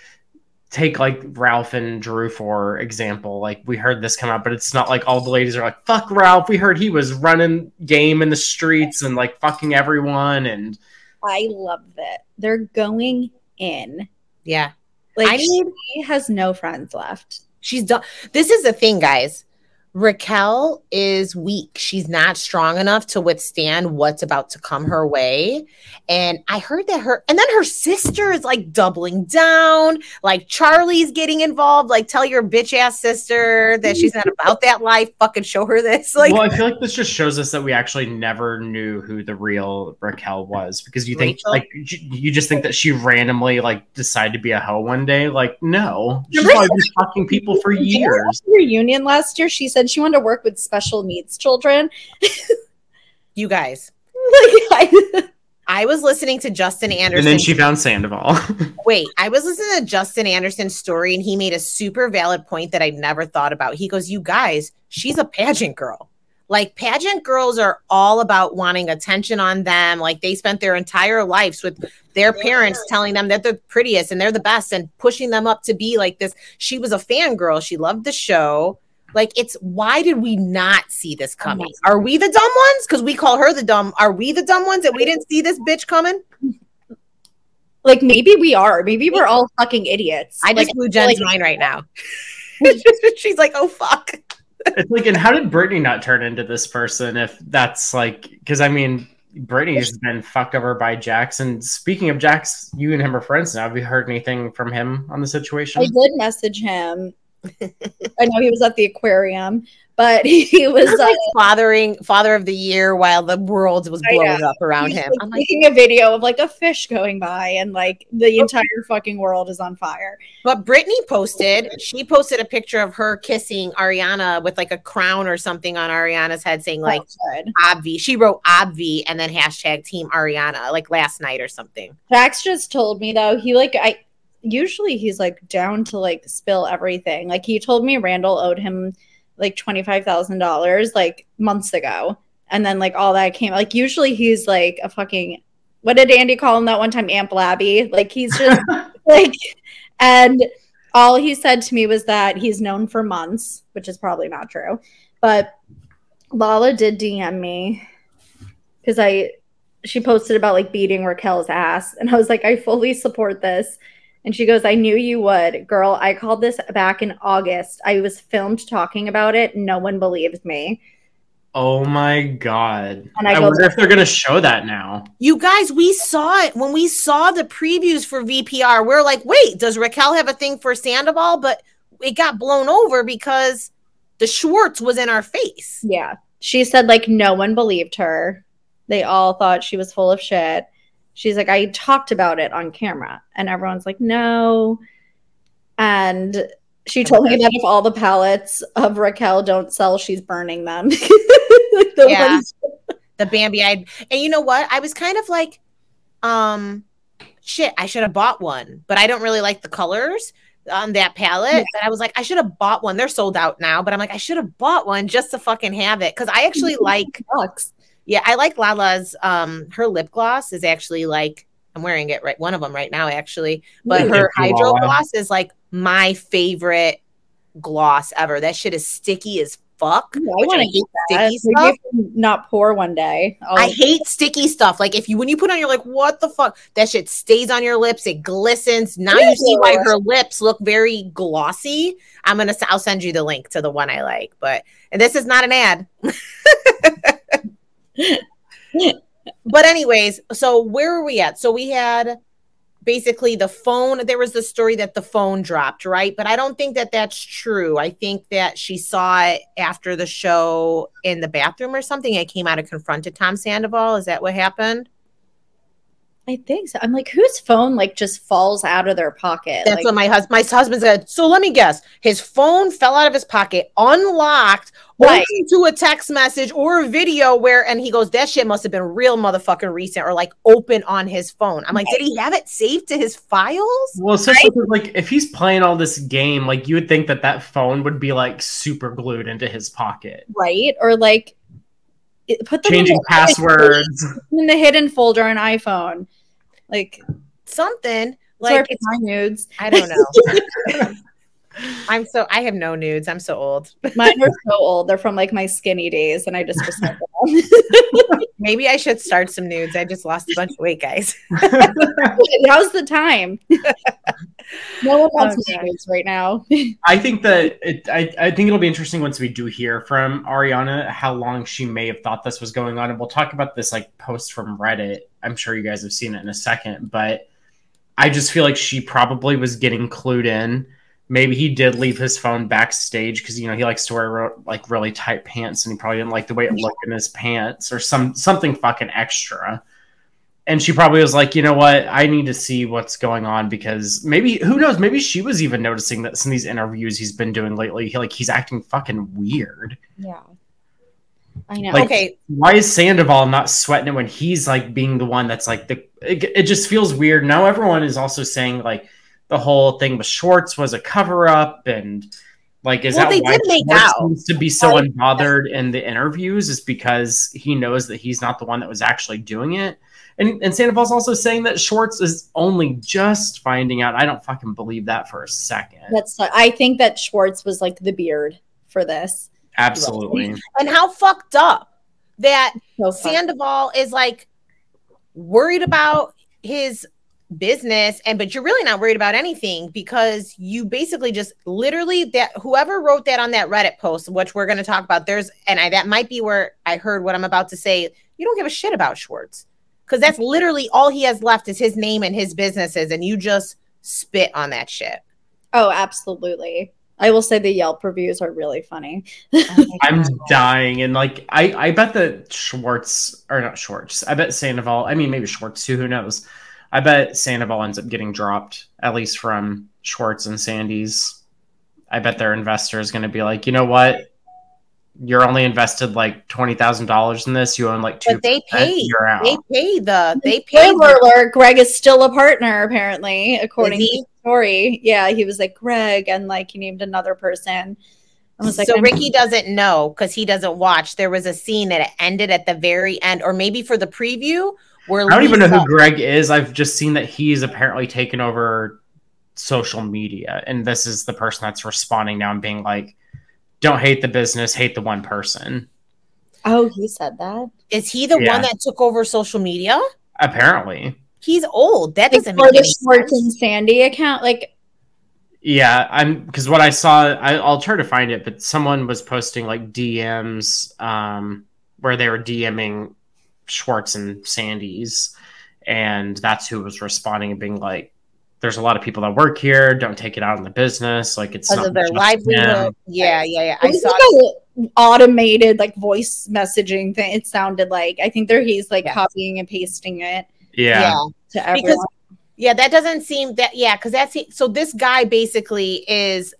B: take like Ralph and Drew for example. Like we heard this come out, but it's not like all the ladies are like, fuck Ralph. We heard he was running game in the streets and like fucking everyone and
C: I love it. They're going in.
A: Yeah.
C: Like I need, she has no friends left.
A: She's done. This is the thing, guys. Raquel is weak. She's not strong enough to withstand what's about to come her way. And I heard that her, and then her sister is like doubling down. Like Charlie's getting involved. Like, tell your bitch ass sister that she's not about that life. Fucking show her this. <laughs> Like,
B: well, I feel like this just shows us that we actually never knew who the real Raquel was because you think, Rachel? like, you just think that she randomly like decided to be a hoe one day. Like, no, she's probably been fucking people for years.
C: Reunion last year, she said said she wanted to work with special needs children. <laughs>
A: you guys. I, <laughs> I was listening to Justin Anderson.
B: And then she found Sandoval. <laughs>
A: Wait, I was listening to Justin Anderson's story and he made a super valid point that I never thought about. He goes, You guys, she's a pageant girl. Like pageant girls are all about wanting attention on them. Like they spent their entire lives with their parents telling them that they're the prettiest and they're the best and pushing them up to be like this. She was a fangirl. She loved the show. Like it's why did we not see this coming? Are we the dumb ones? Because we call her the dumb. Are we the dumb ones that we didn't see this bitch coming?
C: Like maybe we are. Maybe we're all fucking idiots.
A: I just
C: like,
A: blew Jen's like, mind right now. <laughs> <laughs> She's like, oh fuck.
B: it's like, and how did Brittany not turn into this person? If that's like, because I mean, Brittany's been fucked over by Jackson. Speaking of Jax, you and him are friends now. Have you heard anything from him on the situation?
C: I did message him I know he was at the aquarium, but <laughs> he was, was
A: like uh, fathering father of the year while the world was blowing up around him.
C: Like, I'm making a video of like a fish going by and like the entire fucking world is on fire.
A: But Brittany posted, she posted a picture of her kissing Ariana with like a crown or something on Ariana's head saying like Obvi. She wrote Obvi and then hashtag team Ariana like last night or something.
C: Jax just told me though, he like I usually he's like down to like spill everything. Like he told me Randall owed him like $25,000 like months ago. and then like all that came like usually he's like a fucking what did Andy call him that one time? Amp Labby. Like he's just <laughs> like and all he said to me was that he's known for months, which is probably not true. But Lala did DM me because I she posted about like beating Raquel's ass. And I was like, I fully support this. And she goes, I knew you would. Girl, I called this back in August. I was filmed talking about it. No one believed me.
B: Oh my god! And I, I wonder if they're gonna show that now.
A: You guys, we saw it when we saw the previews for VPR. We are like, wait, does Raquel have a thing for Sandoval? But it got blown over because the Schwartz was in our face.
C: Yeah, she said like no one believed her. They all thought she was full of shit. She's like, I talked about it on camera, and everyone's like, no. And she told me that if all the pallets of Raquel don't sell, she's burning them. <laughs>
A: the yeah. Ones- the Bambi I and you know what? I was kind of like, um, shit, I should have bought one, but I don't really like the colors on that palette. Yeah. And I was like, I should have bought one. They're sold out now, but I'm like, I should have bought one just to fucking have it. Cause I actually <laughs> like yeah, I like Lala's um her lip gloss is actually like I'm wearing it right one of them right now actually. But her hydro gloss is like my favorite gloss ever. That shit is sticky as fuck. Yeah, I want to
C: hate sticky stuff. Not poor one day.
A: I'll- i hate sticky stuff. Like if you when you put on, you're like, what the fuck? That shit stays on your lips. It glistens. Now you see why her lips look very glossy. I'm gonna. I'll send you the link to the one I like. But and this is not an ad. <laughs> but anyways, so where are we at? So we had basically the phone there was the story that the phone dropped right? But i don't think that that's true. I think that she saw it after the show in the bathroom or something. And came out and confronted tom sandoval. Is that what happened
C: I think so. I'm like, whose phone like just falls out of their pocket?
A: That's
C: like,
A: what my husband my husband said. So let me guess. His phone fell out of his pocket, unlocked, right. to a text message or a video where and he goes, That shit must have been real motherfucking recent or like open on his phone. I'm like, right. did he have it saved to his files?
B: Well, especially right? like if he's playing all this game, like you would think that that phone would be like super glued into his pocket.
C: Right. Or like
B: put them changing in the, passwords
C: in the hidden folder on iPhone, like
A: something like
C: my nudes.
A: I don't know. <laughs> <laughs> I'm so I have no nudes. I'm so old. <laughs>
C: Mine are so old. They're from like my skinny days, and I just them. <laughs>
A: Maybe I should start some nudes. I just lost a bunch of weight, guys. <laughs>
C: How's the time? no one wants oh, nudes right now.
B: I think that it, I, I think it'll be interesting once we do hear from Ariana how long she may have thought this was going on, and we'll talk about this like post from Reddit. I'm sure you guys have seen it in a second, but I just feel like she probably was getting clued in maybe he did leave his phone backstage because you know he likes to wear like really tight pants and he probably didn't like the way it looked in his pants or some something fucking extra and she probably was like you know what i need to see what's going on because maybe who knows maybe she was even noticing that some of these interviews he's been doing lately he, like he's acting fucking weird
C: yeah I know.
B: Like,
C: okay.
B: Why is Sandoval not sweating it when he's like being the one that's like the? It, it just feels weird. Now everyone is also saying like, the whole thing with Schwartz was a cover up and like is well, that why Schwartz seems to be so unbothered in the interviews is because he knows that he's not the one that was actually doing it. And and Sandoval's also saying that Schwartz is only just finding out. I don't fucking believe that for a second.
C: That's I think that Schwartz was like the beard for this.
B: Absolutely.
A: And how fucked up that so Sandoval is like worried about his business and but you're really not worried about anything because you basically just literally that whoever wrote that on that reddit post which we're going to talk about there's and I, that might be where i heard what i'm about to say you don't give a shit about schwartz because that's literally all he has left is his name and his businesses and you just spit on that shit
C: oh absolutely I will say the Yelp reviews are really funny.
B: Oh <laughs> I'm dying, and like I, I bet that Schwartz or not Schwartz. I bet Sandoval. I mean, maybe Schwartz too. Who knows? I bet Sandoval ends up getting dropped, at least from Schwartz and Sandy's. I bet their investor is going to be like, you know what? You're only invested like twenty thousand dollars in this. You own like two.
A: But they pay.
B: You're out.
A: They pay the. They pay.
C: Spoiler alert: Greg is still a partner, apparently, according to the story. Yeah, he was like Greg, and like he named another person I was like,
A: so Ricky doesn't know because he doesn't watch. There was a scene that ended at the very end, or maybe for the preview where
B: I don't even know who Greg is. I've just seen that he's apparently taken over social media, and this is the person that's responding now and being like, "Don't hate the business, hate the one person."
C: oh, he said that.
A: is he the
B: Yeah.
A: one that took over social media?
B: Apparently,
A: He's old. That
C: Like
A: doesn't
C: for
A: make
C: the
A: any
C: Schwartz
A: sense.
C: and Sandy account, like
B: yeah. I'm because what I saw, I, I'll try to find it, but someone was posting like DMs um, where they were DMing Schwartz and Sandy's, and that's who was responding and being like. There's a lot of people that work here. Don't take it out on the business. Like it's
A: Because
B: not
A: of their livelihood.
B: them.
A: Yeah, yeah, yeah.
C: it
A: I
C: was
A: saw
C: like automated like voice messaging thing. It sounded like I think there he's like
A: Yeah.
C: copying and pasting it
B: Yeah.
A: yeah.
C: to everyone.
A: Because Yeah, that doesn't seem that. Yeah, because that's so. This guy basically is,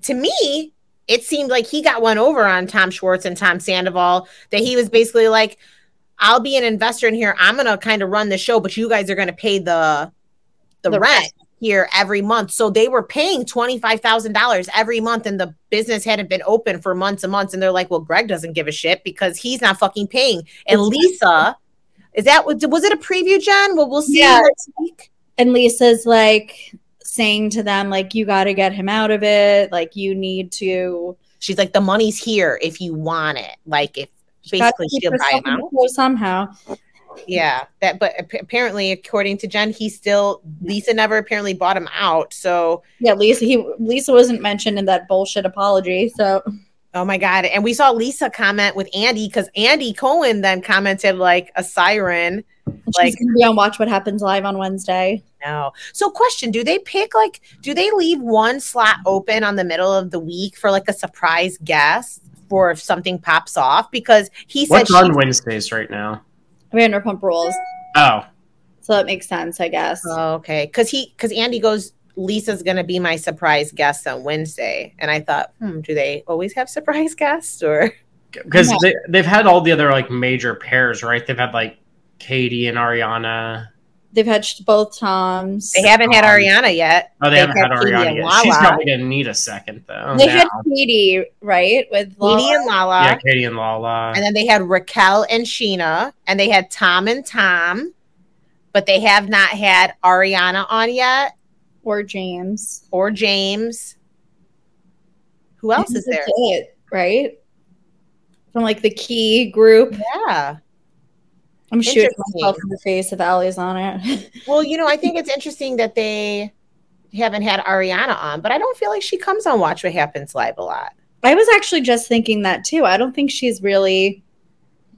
A: to me, it seemed like he got one over on Tom Schwartz and Tom Sandoval. That he was basically like, "I'll be an investor in here. I'm gonna kind of run the show, but you guys are gonna pay the the,
C: The
A: rent."
C: rent.
A: Here every month, so they were paying twenty five thousand dollars every month, and the business hadn't been open for months and months. And they're like, "Well, Greg doesn't give a shit because he's not fucking paying." And Lisa, is that was it a preview, Jen? Well, we'll see
C: Yeah.
A: next week.
C: and Lisa's like saying to them like you got to get him out of it. Like you need to
A: She's like, the money's here if you want it. Like if basically she'll buy him out.
C: somehow.
A: Yeah, that. But apparently, according to Jen, he still Lisa never apparently bought him out. So
C: Yeah, Lisa he Lisa wasn't mentioned in that bullshit apology. So
A: oh my god! And we saw Lisa comment with Andy because Andy Cohen then commented like a siren.
C: she's
A: Like-
C: gonna be on Watch What Happens Live on Wednesday.
A: No. So question: Do they pick like? Do they leave one slot open on the middle of the week for like a surprise guest? For if something pops off, because he said
B: What's on Wednesdays right now?
C: Vanderpump Rules.
B: Oh,
C: So that makes sense, I guess.
A: Oh, okay. Because he, because Andy goes, Lisa's going to be my surprise guest on Wednesday. And I thought, hmm, do they always have surprise guests or? <laughs>
B: because
C: Yeah.
B: they, they've had all the other like major pairs, right? They've had like Katie and Ariana.
C: They've had both Toms.
A: They haven't had
B: Um,
A: Ariana yet.
B: Oh, they
A: They've
B: haven't had
A: Katie
B: Ariana yet.
A: Lala.
B: She's probably gonna need a second though.
C: They
B: now.
C: had Katie, right? With
A: Katie and Lala.
B: yeah, Katie and Lala.
A: And then they had Raquel and Scheana. And they had Tom and Tom. But they have not had Ariana on yet
C: or James.
A: or James. Who else is
C: That's
A: there?
C: it, right? From like the key group.
A: Yeah.
C: I'm shooting myself in the face if Allie's on it. <laughs>
A: Well, you know, I think it's interesting that they haven't had Ariana on, but I don't feel like she comes on Watch What Happens Live a lot.
C: I was actually just thinking that too. I don't think she's really.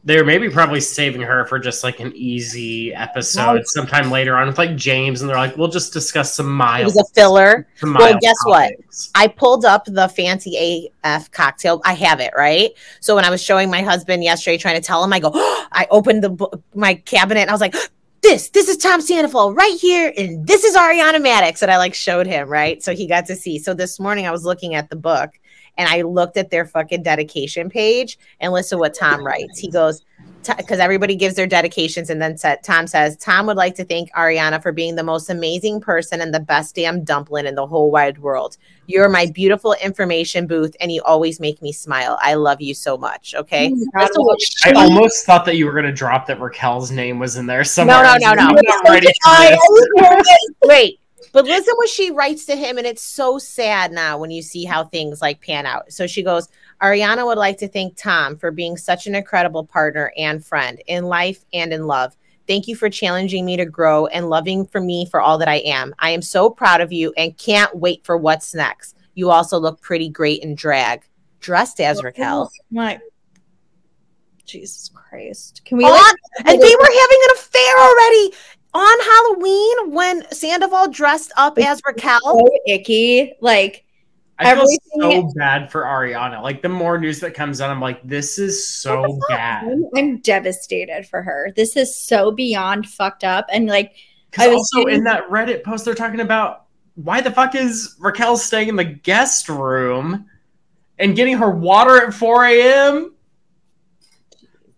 B: They're maybe probably saving her for just like an easy episode
A: Right.
B: sometime later on with like James, and they're like, we'll just discuss some
A: miles.
B: It
A: was a filler. Well, guess what? I pulled up the fancy AF cocktail. I have it, right? So when I was showing my husband yesterday, trying to tell him, I go, <gasps> I opened the book, my cabinet and I was like, <gasps> this, this is Tom Sandoval right here, and this is Ariana Madix. And I like showed him, right? So he got to see. So this morning I was looking at the book and I looked at their fucking dedication page and listen to what Tom writes. He goes, because everybody gives their dedications, and then said, Tom says, Tom would like to thank Ariana for being the most amazing person and the best damn dumpling in the whole wide world. You're my beautiful information booth, and you always make me smile. I love you so much. Okay.
C: Oh my God,
A: Listen what
B: I almost thought that you were gonna drop that Raquel's name was in there somewhere.
A: no,
B: I was
A: no, no.
B: I'm not ready for
A: I-
B: this.
A: Wait, but listen what she writes to him, and it's so sad now when you see how things like pan out. So she goes, Ariana would like to thank Tom for being such an incredible partner and friend in life and in love. Thank you for challenging me to grow and loving for me for all that I am. I am so proud of you and can't wait for what's next. You also look pretty great in drag, dressed as Raquel.
C: My Jesus Christ! Can we
A: On-
C: like?
A: and they were having an affair already on Halloween when Sandoval dressed up as Raquel.
C: so icky. Like
B: I feel so bad for Ariana. Like the more news that comes out, I'm like, this is so bad.
C: I'm, I'm devastated for her. This is so beyond fucked up. And like, I was
B: also
C: reading-
B: in that Reddit post, they're talking about why the fuck is Raquel staying in the guest room and getting her water at 4 a.m.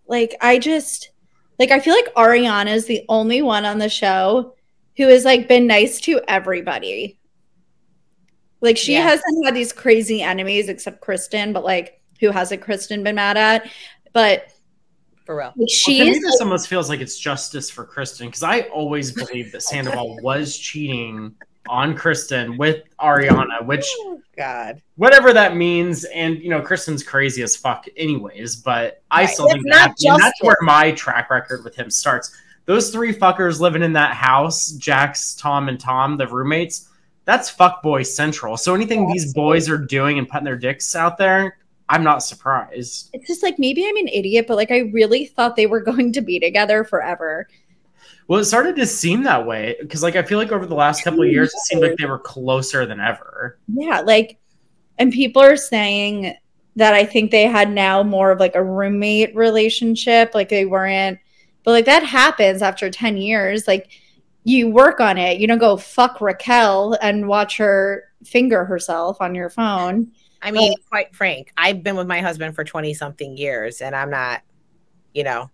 C: like I just like I feel like Ariana is the only one on the show who has like been nice to everybody. Like she
A: Yeah.
C: hasn't had these crazy enemies except Kristen, but like who hasn't Kristen been mad at? But
A: For real.
C: like,
B: Well, to
C: she's
B: me, this almost feels like it's justice for Kristen because I always believed that Sandoval was cheating on Kristen with Ariana, which
A: Oh, God.
B: whatever that means. And you know, Kristen's crazy as fuck, anyways. But I
A: Right.
B: still
A: It's
B: think
A: not
B: that, that's where my track record with him starts. Those three fuckers living in that house, Jax, Tom, and Tom, the roommates. That's fuckboy central. So anything these boys are doing and putting their dicks out there, I'm not surprised.
C: it's just like maybe I'm an idiot, but like I really thought they were <laughs> going to be together forever.
B: Well, it started to seem that way because, like, I feel like over the last couple of mm-hmm. years, it seemed like they were closer than ever.
C: Yeah, like and people are saying that I think they had now more of like a roommate relationship, like they weren't but like that happens after 10 years. Like you work on it. You don't go fuck Raquel and watch her finger herself on your phone.
A: I mean, quite frank, I've been with my husband for 20 something years and I'm not, you know,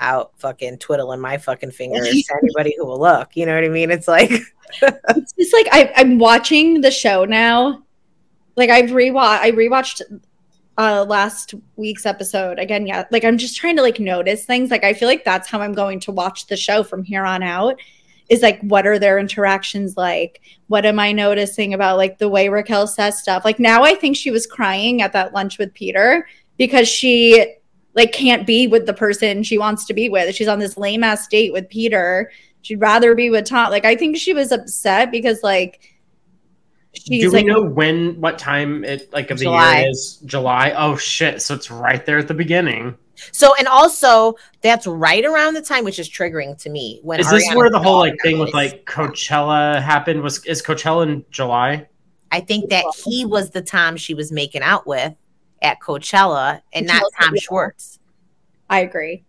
A: out fucking twiddling my fucking fingers to anybody who will look. You know what I mean? It's like, <laughs>
C: It's just like I, I'm watching the show now. Like I've rewatched I rewatched uh last week's episode again. Yeah, like I'm just trying to like notice things. Like I feel like that's how I'm going to watch the show from here on out. Is like what are their interactions like? What am I noticing about like the way Raquel says stuff? Like now I think she was crying at that lunch with Peter because she like can't be with the person she wants to be with. She's on this lame ass date with Peter. She'd rather be with Tom. Like I think she was upset because like she's
B: Do we
C: like
B: know when, what time it like of the
A: July.
B: year it is? July. Oh shit! So it's right there at the beginning.
A: so, and also that's right around the time, which is triggering to me. When
B: Is this
A: Ariana
B: where the whole like thing with like Coachella happened? Was is Coachella in July?
A: I think that he was the Tom she was making out with at Coachella and not Tom
C: yeah.
A: Schwartz.
C: I agree.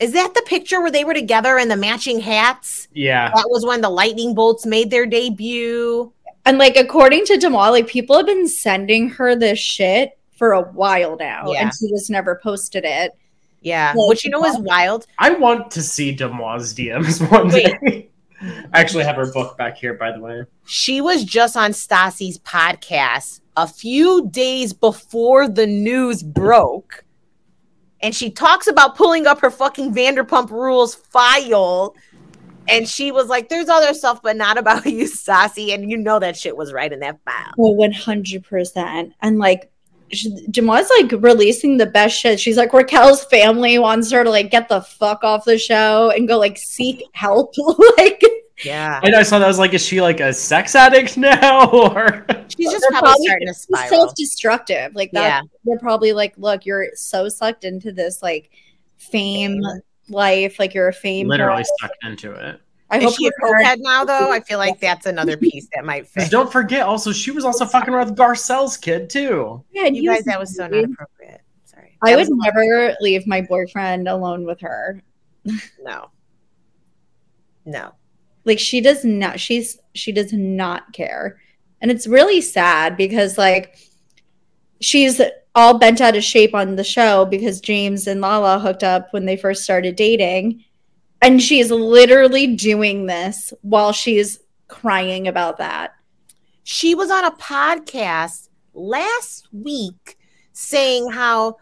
A: Is that the picture where they were together in the matching hats?
B: Yeah.
A: That was when the lightning bolts made their debut.
C: And like according to Deuxmoi, like people have been sending her this shit for a while now,
A: Yeah.
C: and she just never posted it.
A: Yeah.
C: Well,
A: Which you know is wild.
B: I want to see Deuxmoi's DMs <laughs> one
A: Wait.
B: day. I actually have her book back here, by the way.
A: She was just on Stassi's podcast a few days before the news broke. And she talks about pulling up her fucking Vanderpump Rules file. And she was like, There's other stuff, but not about <laughs> you, Stassi. And you know that shit was right in that file.
C: Oh, 100%. And like she- Deuxmoi's like releasing the best shit. She's like Raquel's family wants her to like get the fuck off the show and go like seek help. <laughs> like
A: Yeah.
B: And I saw that I was like, is she like a sex addict <laughs> now? Or
A: She's just
C: They're
A: probably,
C: probably-
A: starting to spiral.
C: self-destructive. Like that
A: Yeah.
C: they're probably like, look, you're so sucked into this like fame life, like you're a fame.
B: literally
C: girl.
B: sucked into it.
C: I
A: Is
C: hope
A: she a
C: you're
A: cokehead now, though? I feel like that's another piece that might <laughs> fit.
B: don't forget, also, she was also fucking around with Garcelle's kid, too.
C: Yeah, and
A: You guys, that was so not appropriate. Sorry.
C: I
A: That
C: would
A: was-
C: never leave my boyfriend alone with her. <laughs>
A: No. No.
C: Like she does not she's she does not care. And it's really sad because like she's all bent out of shape on the show because James and Lala hooked up when they first started dating. And she is literally doing this while she's crying about that.
A: She was on a podcast last week saying how,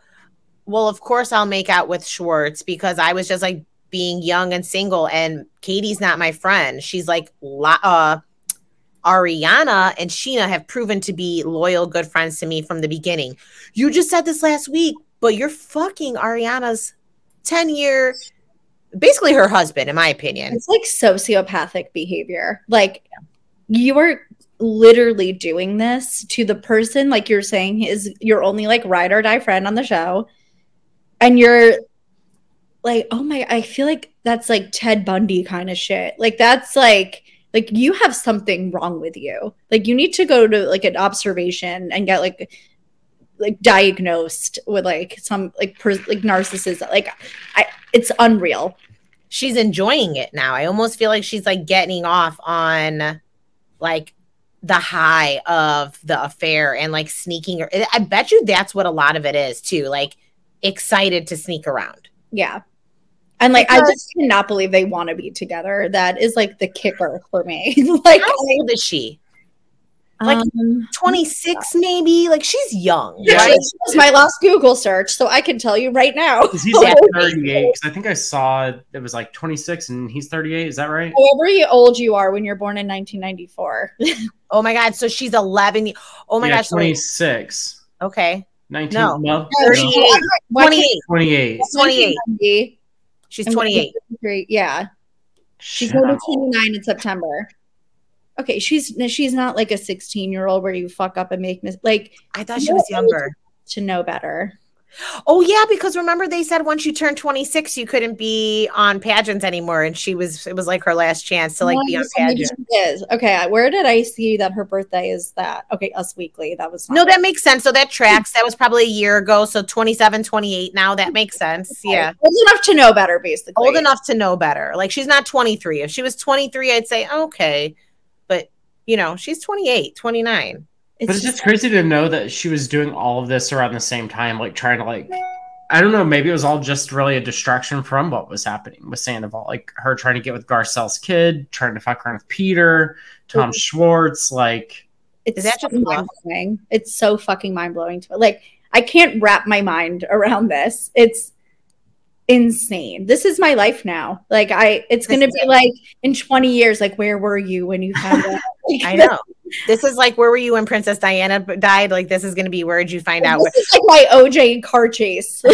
A: well, of course I'll make out with Schwartz because I was just like being young and single, and Katie's not my friend. She's like, uh, Ariana and Scheana have proven to be loyal, good friends to me from the beginning. You just said this last week, but you're fucking Ariana's 10 year, basically her husband, in my opinion.
C: It's like sociopathic behavior. Like you are literally doing this to the person, like you're saying, is your only like ride or die friend on the show. And you're like, oh my, I feel like that's like Ted Bundy kind of shit. Like that's like, like you have something wrong with you. Like you need to go to like an observation and get like like diagnosed with like some like per, like narcissism. Like I it's unreal.
A: she's enjoying it now. I almost feel like she's like getting off on like the high of the affair and like sneaking. I bet you that's what a lot of it is too. Like excited to sneak around.
C: Yeah. And like I just cannot believe they want to be together. That is like the kicker for me. <laughs> like
A: How old is she? Like,
C: Um,
A: 26 maybe. Like she's young,
B: Yeah.
A: right?
C: This was my last Google search, so I can tell you right now. <laughs>
B: he's like <laughs> 38. 'cause I think I saw it was like 26 and he's 38. Is that right?
C: However you- old you are when you're born in 1994.
A: Oh my god, so she's 11. Oh my
B: yeah,
A: gosh. so wait,
B: 26.
A: okay.
B: 19.
A: No.
B: no,
A: 38.
C: Why can't-
A: 28.
B: 28.
A: 28.
C: 1990,
A: She's
C: and
A: 28.
C: 23, Yeah. She's going to 29 in September. Okay, she's she's not like a 16 year old where you fuck up and make mis- like
A: I thought she was younger.
C: to know better.
A: Oh yeah, because remember they said once you turn 26 you couldn't be on pageants anymore and she was it was like her last chance to like be on
C: Yes, maybe
A: pageant.
C: she is. Okay, where did I see that her birthday is that? Okay, Us Weekly. That was
A: No, that makes sense. So that tracks. That was probably a year ago. So 27, 28 now. That makes sense. Yeah.
C: old enough to know better, basically.
A: Old enough to know better. Like she's not 23. If she was 23, I'd say, okay. But, you know, she's 28, 29.
C: It's
B: But it's
C: just
B: just crazy to know that she was doing all of this around the same time, like trying to like I don't know, maybe it was all just really a distraction from what was happening with Sandoval. Like her trying to get with Garcelle's kid, trying to fuck around with Peter, Tom mm-hmm. Schwartz, like
C: it's
A: Is that
C: so
A: just
C: mind blowing. It's so fucking mind blowing to like I can't wrap my mind around this. It's insane. This is my life now. Like I it's gonna be <laughs> like in 20 years, like where were you when you found out? Like, <laughs>
A: I know. This is like, where were you when Princess Diana died? Like, this is going to be, where did you find out?
C: This is like my OJ car chase. <laughs>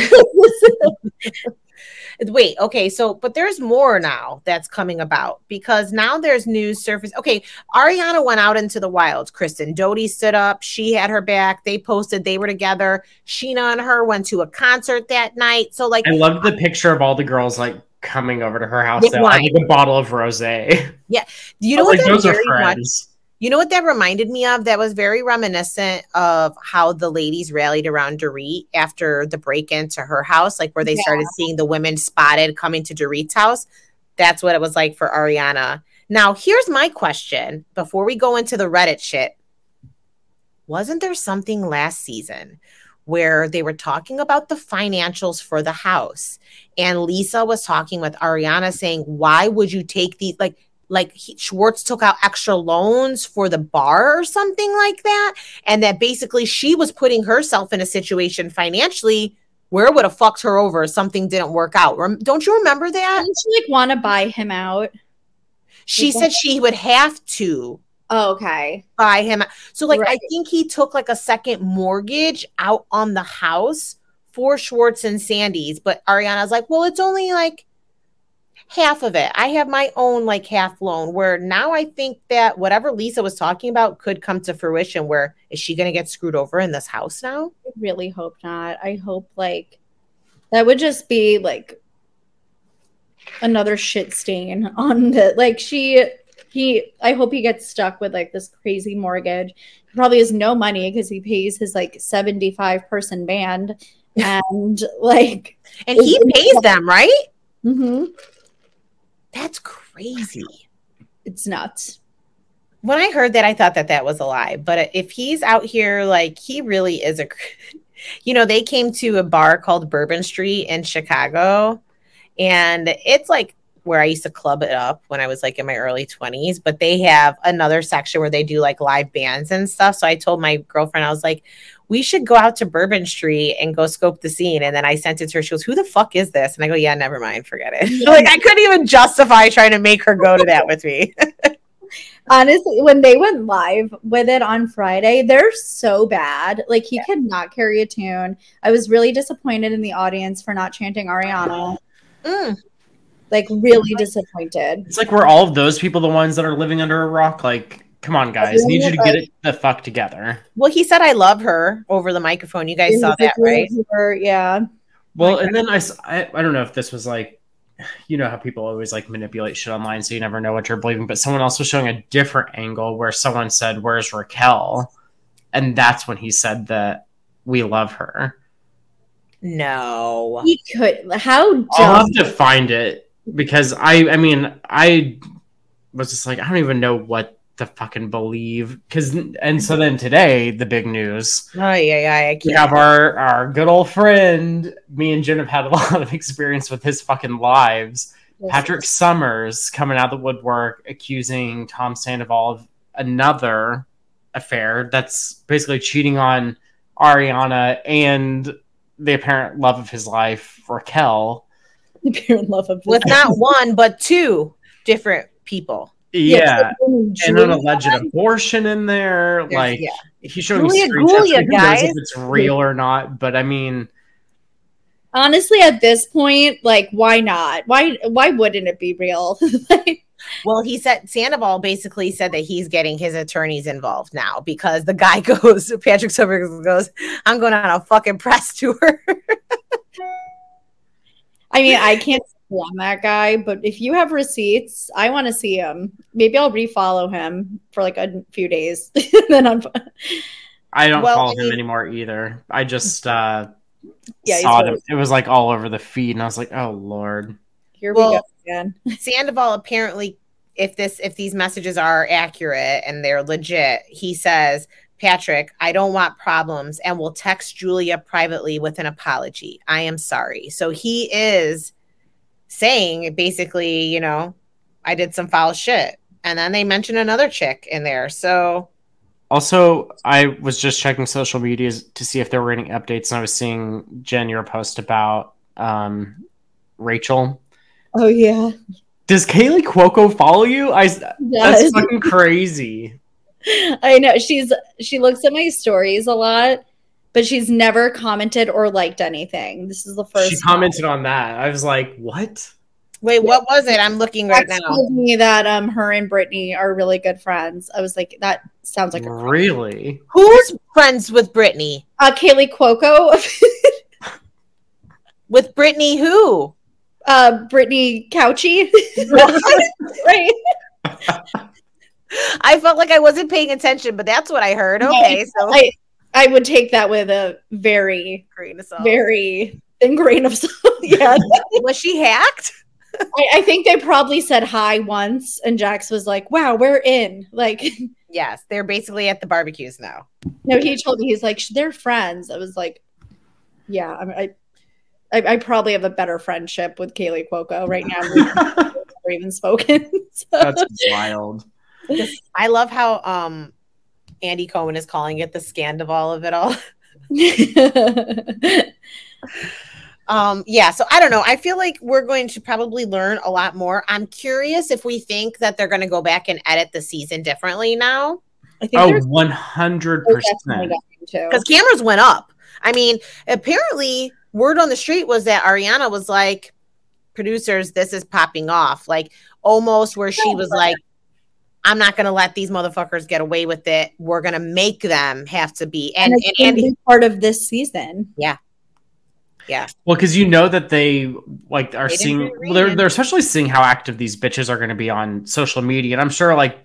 A: Wait, okay, so but there's more now that's coming about because now there's news surface. Okay, Ariana went out into the wilds. Kristen Doute stood up, she had her back. They posted they were together. Scheana and her went to a concert that night. So like
B: I loved the picture of all the girls like coming over to her house to like a bottle of rosé.
A: Yeah, you know what
B: like those are
A: very much
B: friends.
A: You know what that reminded me of? That was very reminiscent of how the ladies rallied around Dorit after the break into her house, like where they
C: Yeah.
A: started seeing the women spotted coming to Dorit's house. That's what it was like for Ariana. Now, here's my question before we go into the Reddit shit. Wasn't there something last season where they were talking about the financials for the house? And Lisa was talking with Ariana saying, Why would you take these? Like, like he, Schwartz took out extra loans for the bar or something like that, and that basically she was putting herself in a situation financially where it would have fucked her over if something didn't work out. Rem- don't you remember that?
C: Didn't she like want to buy him out?
A: She said she would have to
C: Oh, okay.
A: buy him. So, like, I think he took like a second mortgage out on the house for Schwartz and Sandy's, but Ariana's like, well, it's only like half of it. I have my own like half loan where now I think that whatever Lisa was talking about could come to fruition. Where is she going to get screwed over in this house now?
C: I really hope not. I hope like that would just be like another shit stain on the like she he I hope he gets stuck with like this crazy mortgage. He probably has no money because he pays his like 75 person band <laughs> and like
A: And he pays them, right?
C: mhm,
A: That's crazy.
C: it's nuts.
A: when I heard that, I thought that that was a lie. But if he's out here, like he really is a, <laughs> you know, they came to a bar called Bourbon Street in Chicago, and it's like where I used to club it up when I was like in my early 20s. But they have another section where they do like live bands and stuff. So I told my girlfriend, I was like, we should go out to Bourbon Street and go scope the scene. And then I sent it to her. She goes, Who the fuck is this? And I go, Yeah, never mind, forget it. <laughs> like I couldn't even justify trying to make her go to that with me. <laughs>
C: Honestly, when they went live with it on Friday, they're so bad. Like he could not carry a tune. I was really disappointed in the audience for not chanting Ariana.
A: Mm.
C: Like really disappointed.
B: It's like we're all of those people the ones that are living under a rock. Like, come on, guys, I need you to get it the fuck together.
A: Well, he said I love her over the microphone. You guys saw that, right?
C: Yeah.
B: Well, and then I—I don't know if this was like, you know how people always like manipulate shit online, so you never know what you're believing. But someone else was showing a different angle where someone said, "Where's Raquel?" and that's when he said that we love her.
A: No.
C: He could. How
B: I'll
C: dumb.
B: have to find it because I, I mean, I was just like, I don't even know what to fucking believe. Because, and so then today, the big news.
A: Oh yeah, yeah. I
B: We
A: can't.
B: have our our good old friend. Me and Jen have had a <laughs> lot of experience with his fucking lives. Patrick Summers coming out of the woodwork accusing Tom Sandoval of another affair that's basically cheating on Ariana and the apparent love of his life, Raquel.
C: Apparent love of
A: with not one but two different people.
B: Yeah, and an
C: Julia-
B: alleged abortion in there.
A: There's-
B: Like
A: yeah.
B: he's showing
A: Julia
B: screenshots.
A: Gulia,
B: Who knows
A: guys.
B: if it's real or not? But I mean,
C: honestly at this point like why not why why wouldn't it be real <laughs> Like,
A: Well, he said Sandoval basically said that he's getting his attorneys involved now because the guy <laughs> goes, Patrick Silver goes, I'm going on a fucking press tour. <laughs>
C: i mean i can't on that guy but if you have receipts i want to see him maybe i'll refollow him for like a few days <laughs> then I'm,
B: I don't
A: Well,
B: follow
A: I
B: him
A: mean-
B: anymore either. I just uh,
C: Yeah,
B: saw
C: really-
B: it. It was like all over the feed, and I was like, "Oh lord."
C: here
A: Well-
C: we go again <laughs>
A: Sandoval apparently, if this if these messages are accurate and they're legit, he says, Patrick, I don't want problems and will text Julia privately with an apology. I am sorry. So he is saying basically, you know, I did some foul shit. And then they mention another chick in there. So
B: Also, I was just checking social medias to see if there were any updates, and I was seeing Jen your post about um, Rachel.
C: oh yeah
B: Does Kaley Cuoco follow you? I that's fucking crazy. <laughs>
C: I know she's she looks at my stories a lot, but she's never commented or liked anything. This is the first.
B: She commented on that. I was like, "What?"
A: wait, what was it? I'm looking right
C: Text
A: now.
C: told me that um her and Brittany are really good friends. I was like, that sounds like a
B: really?
A: Who's friends with Brittany?
C: uh, Kaley Cuoco, <laughs>
A: With Brittany who?
C: uh, Brittany Couchy, <laughs> right? <laughs>
A: I felt like I wasn't paying attention, but that's what I heard. Okay, so
C: I I would take that with a very
A: grain of salt.
C: very thin grain of salt. <laughs> yeah, <laughs>
A: was she hacked?
C: I, I think they probably said hi once, and Jax was like, "Wow, we're in." Like, <laughs>
A: Yes, they're basically at the barbecues now.
C: no, he told me he's like they're friends. I was like, "Yeah, I, I, I, I probably have a better friendship with Kaley Cuoco right now. We've even spoken." So-
B: That's wild.
A: I love how um Andy Cohen is calling it the Scandoval of it all. <laughs> <laughs> Um, yeah, so I don't know. I feel like we're going to probably learn a lot more. I'm curious if we think that they're going to go back and edit the season differently now
C: I think
B: Oh, 100%.
C: definitely going to.
A: because cameras went up. I mean, apparently, word on the street was that Ariana was like, producers, this is popping off. Like, almost where she was like, I'm not going to let these motherfuckers get away with it. We're going to make them have to be. And,
C: and,
A: and,
C: it's gonna
A: Andy,
C: be part of this season. Yeah. Yeah.
B: Well, because you know that they like are
A: They
B: seeing, they're they're especially seeing how active these bitches are going to be on social media, and I'm sure like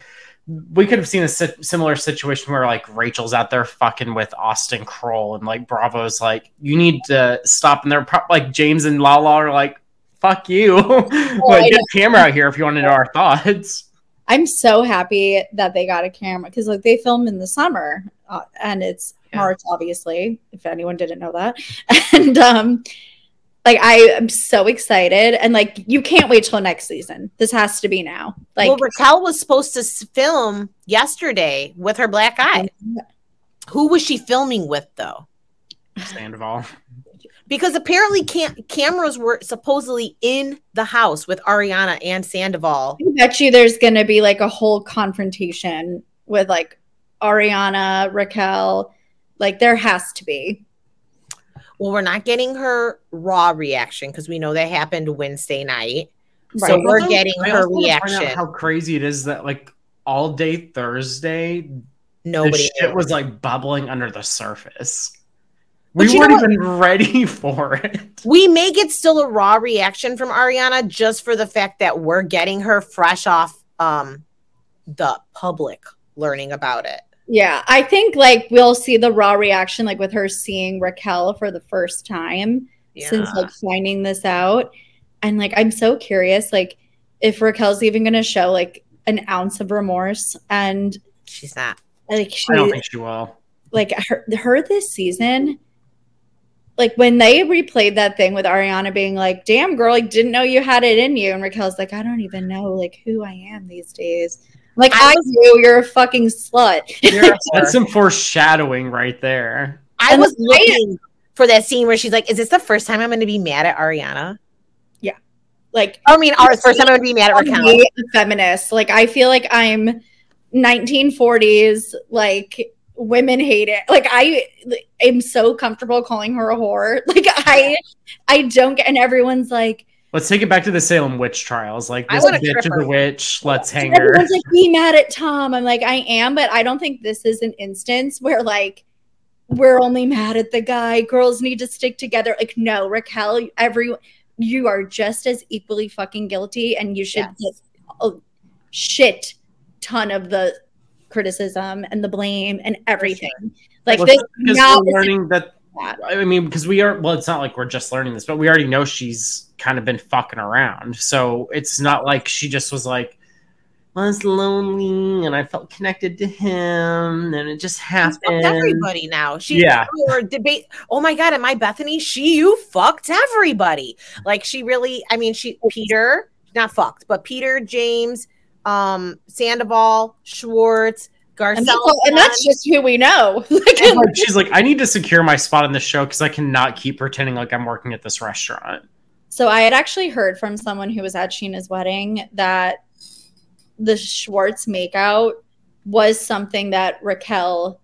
B: we could have seen a si- similar situation where like Rachel's out there fucking with Austen Kroll, and like Bravo's like, you need to stop, and they're pro- like James and Lala are like, fuck you, <laughs>
C: I
B: like get a camera out here if you want to know our thoughts.
C: I'm so happy that they got a camera because like they film in the summer uh, and it's
A: Yeah.
C: March, obviously, if anyone didn't know that. <laughs> And um, like I am so excited, and like you can't wait till next season. This has to be now. Like
A: well, Raquel was supposed to film yesterday with her black eye. Who was she filming with, though?
B: Sandoval.
A: Because apparently cam- cameras were supposedly in the house with Ariana and Sandoval.
C: I bet you there's gonna be like a whole confrontation with like Ariana, Raquel. Like there has to be.
A: Well, we're not getting her raw reaction because we know that happened Wednesday night. So we're
B: Also,
A: getting
B: I
A: her
B: also wanna point out
A: reaction.
B: How crazy it is that like all day Thursday,
A: Nobody
B: the shit was like bubbling under the surface.
A: But
B: we weren't even ready <laughs> for it.
A: We may get still a raw reaction from Ariana just for the fact that we're getting her fresh off um the public learning about it.
C: Yeah, I think like we'll see the raw reaction like with her seeing Raquel for the first time since like finding this out. And like I'm so curious like if Raquel's even going to show like an ounce of remorse and
A: she's not.
C: like she
B: I don't think she will.
C: like her, her this season like when they replayed that thing with Ariana being like, "Damn girl, like didn't know you had it in you." And Raquel's like, "I don't even know like who I am these days." Like
A: I
C: I,
A: was-
C: knew you're a fucking slut.
A: A <laughs>
B: That's some foreshadowing right there.
A: I
C: And
A: was
C: the way-
A: looking for that scene where she's like, "Is this the first time I'm going to be mad at Ariana?" Yeah.
C: Like
A: I mean, our first time I'm going to be mad at
C: I'm
A: Raquel.
C: a feminist. Like I feel like I'm 1940s like women hate it. Like I am so comfortable calling her a whore. <laughs> Like I I don't get and everyone's like
B: Let's take it back to the Salem witch trials. Like this bitch
A: trip
B: is a witch. Let's hang her.
C: everyone's like be mad at Tom. I'm like I am, but I don't think this is an instance where like we're only mad at the guy. Girls need to stick together. Like no, Raquel, every you are just as equally fucking guilty and you should
A: Yes.
C: get a shit ton of the criticism and the blame and everything. Like
B: Well,
C: this
B: because
C: now
B: we're learning that.
C: that.
B: I mean, because we are. Well, it's not like we're just learning this, but we already know she's kind of been fucking around. So it's not like she just was like, I was lonely and I felt connected to him, and it just
A: She's
B: happened.
A: fucked everybody now. She
B: Yeah.
A: we were debate. Oh my god, am I Bethenny? She you fucked everybody. Like she really. I mean, she Peter not fucked, but Peter James, um, Sandoval, Schwartz, Garcelle,
C: And that's, and that's just who we know. <laughs> Like,
B: And, like, she's like, I need to secure my spot in the show because I cannot keep pretending like I'm working at this restaurant.
C: So I had actually heard from someone who was at Scheana's wedding that the Schwartz makeout was something that Raquel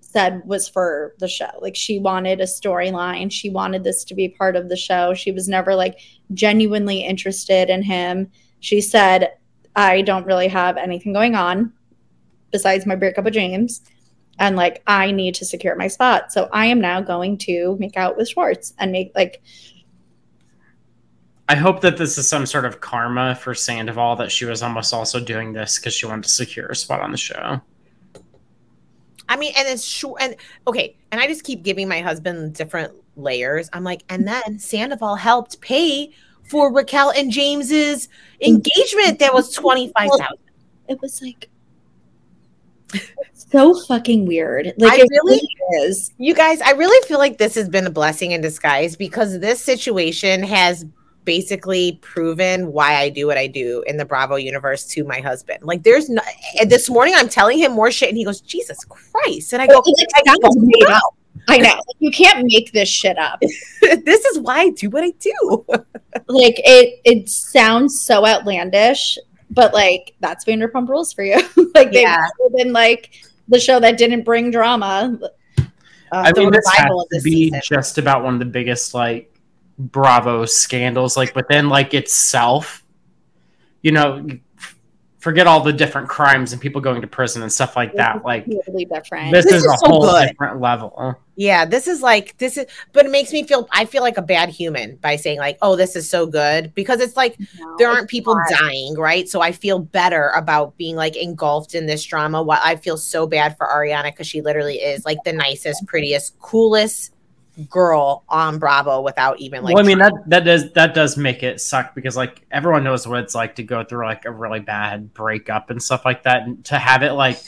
C: said was for the show. Like she wanted a storyline. She wanted this to be part of the show. She was never like genuinely interested in him. She said, I don't really have anything going on besides my breakup with James. And like I need to secure my spot. So I am now going to make out with Schwartz and make like
B: I hope that this is some sort of karma for Sandoval that she was almost also doing this because she wanted to secure a spot on the show.
A: I mean, and it's sure and okay, and I just keep giving my husband different layers. I'm like, and then Sandoval helped pay for Raquel and James's engagement that was twenty five thousand.
C: it was like so fucking weird. Like
A: I
C: it
A: really-
C: really is.
A: You guys, I really feel like this has been a blessing in disguise because this situation has basically proven why I do what I do in the Bravo universe to my husband. Like, there's no. This morning, I'm telling him more shit, and he goes, "Jesus Christ!" And I go,
C: It
A: I
C: sounds
A: go,
C: made up. <laughs> I know. You can't make this shit up. <laughs>
A: "This is why I do what I do." <laughs>
C: Like it it sounds so outlandish, but like that's Vanderpump Rules for you. like they've
A: Yeah.
C: been like the show that didn't bring drama.
B: Uh, I
A: the
B: mean, this has to
A: this
B: be
A: season.
B: just about one of the biggest like Bravo scandals, like within like itself. You know, forget all the different crimes and people going to prison and stuff like that. Like
C: Totally different.
B: this,
A: This
B: is,
A: is
B: a
A: so
B: whole
A: good.
B: different level.
A: Yeah, this is like this is, but it makes me feel. I feel like a bad human by saying like, "Oh, this is so good," because it's like
C: No,
A: there aren't people
C: not.
A: dying, right? So I feel better about being like engulfed in this drama. While I feel so bad for Ariana because she literally is like the nicest, prettiest, coolest girl on Bravo without even like.
B: well, I mean that that does that does make it suck because like everyone knows what it's like to go through like a really bad breakup and stuff like that, and to have it like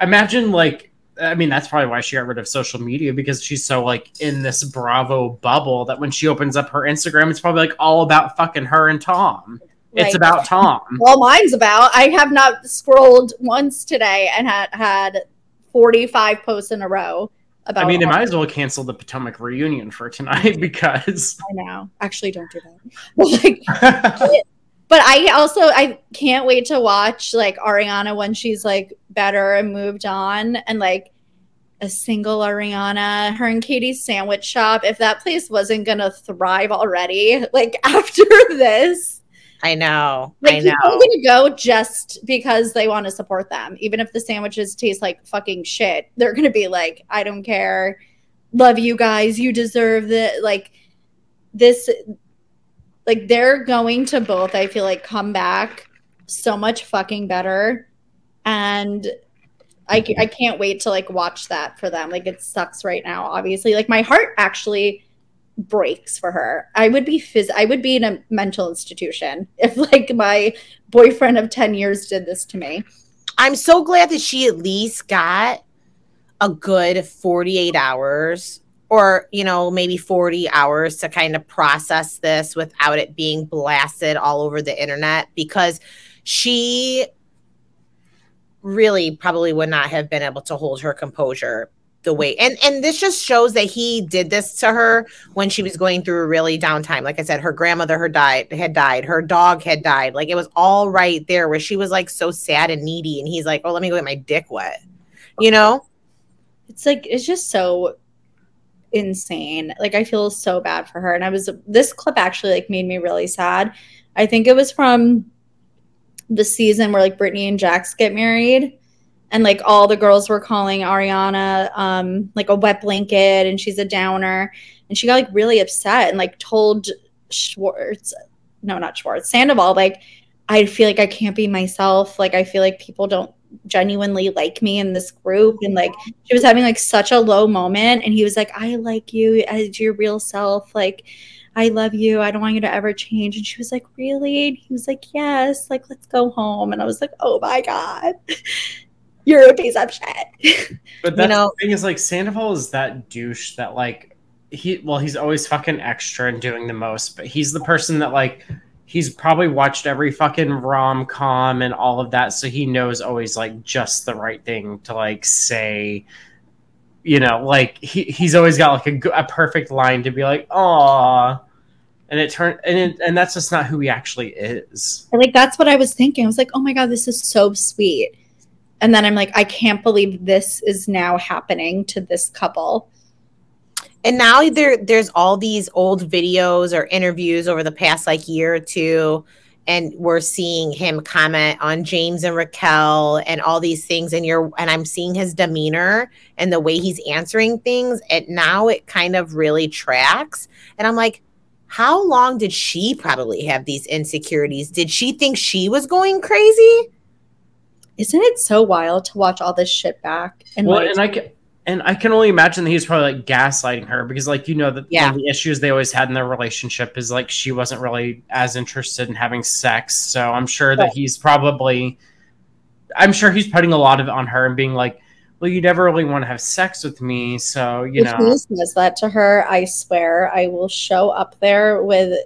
B: imagine like I mean that's probably why she got rid of social media because she's so like in this Bravo bubble that when she opens up her Instagram, it's probably like all about fucking her and Tom. It's about Tom. <laughs>
C: Well, mine's about. I have not scrolled once today and had had 45 posts in a row about
B: I mean, they might as well cancel the Potomac reunion for tonight <laughs> because
C: I know. Actually, don't do that. <laughs> Like, <laughs> but I also I can't wait to watch like Ariana when she's like better and moved on and like a single Ariana, her and Katie's sandwich shop. If that place wasn't gonna thrive already, like after this,
A: I know,
C: like
A: I
C: people are gonna go just because they want to support them, even if the sandwiches taste like fucking shit. They're gonna be like, I don't care, love you guys, you deserve it. Like this, like they're going to both. I feel like come back so much fucking better, and I I can't wait to like watch that for them. Like it sucks right now, obviously. Like my heart actually breaks for her. I would be phys- I would be in a mental institution <laughs> if like my boyfriend of 10 years did this to me.
A: I'm so glad that she at least got a good 48 hours or, you know, maybe 40 hours to kind of process this without it being blasted all over the internet because she really probably would not have been able to hold her composure the way and and this just shows that he did this to her when she was going through a really downtime. Like i said her grandmother her died had died her dog had died. Like it was all right there where she was like so sad and needy and he's like oh let me go get my dick wet you know?
C: It's like it's just so insane. Like i feel so bad for her and i was this clip actually like made me really sad. I think it was from the season where like brittany and jax get married and like all the girls were calling Ariana um like a wet blanket and she's a downer and she got like really upset and like told Schwartz no not Schwartz Sandoval like I feel like I can't be myself like I feel like people don't genuinely like me in this group and like she was having like such a low moment and he was like I like you as your real self like I love you. I don't want you to ever change. And she was like, Really? And he was like, Yes, like, let's go home. And I was like, Oh my God. <laughs> you're a piece of shit.
B: But <laughs> that's you know? the thing is like Sandoval is that douche that like he well he's always fucking extra and doing the most, but he's the person that like he's probably watched every fucking rom com and all of that, so he knows always like just the right thing to like say. You know, like he, he's always got like a, a perfect line to be like, "Aw," and it turned and it, and that's just not who he actually is.
C: like that's what I was thinking. I was like, "Oh my god, this is so sweet." And then i'm like i can't believe this is now happening to this couple.
A: And now there there's all these old videos or interviews over the past like year or two. And we're seeing him comment on James and Raquel and all these things. And you're and I'm seeing his demeanor and the way he's answering things. And now it kind of really tracks. And I'm like how long did she probably have these insecurities? Did she think she was going crazy
C: isn't it so wild to watch all this shit back?
B: And well, like, and I can and I can only imagine that he's probably like gaslighting her because, like, you know, that yeah. the issues they always had in their relationship is like she wasn't really as interested in having sex. So I'm sure that he's probably, I'm sure he's putting a lot of it on her and being like, well, you never really want to have sex with me. So, you if know.
C: If he says that to her, I swear I will show up there with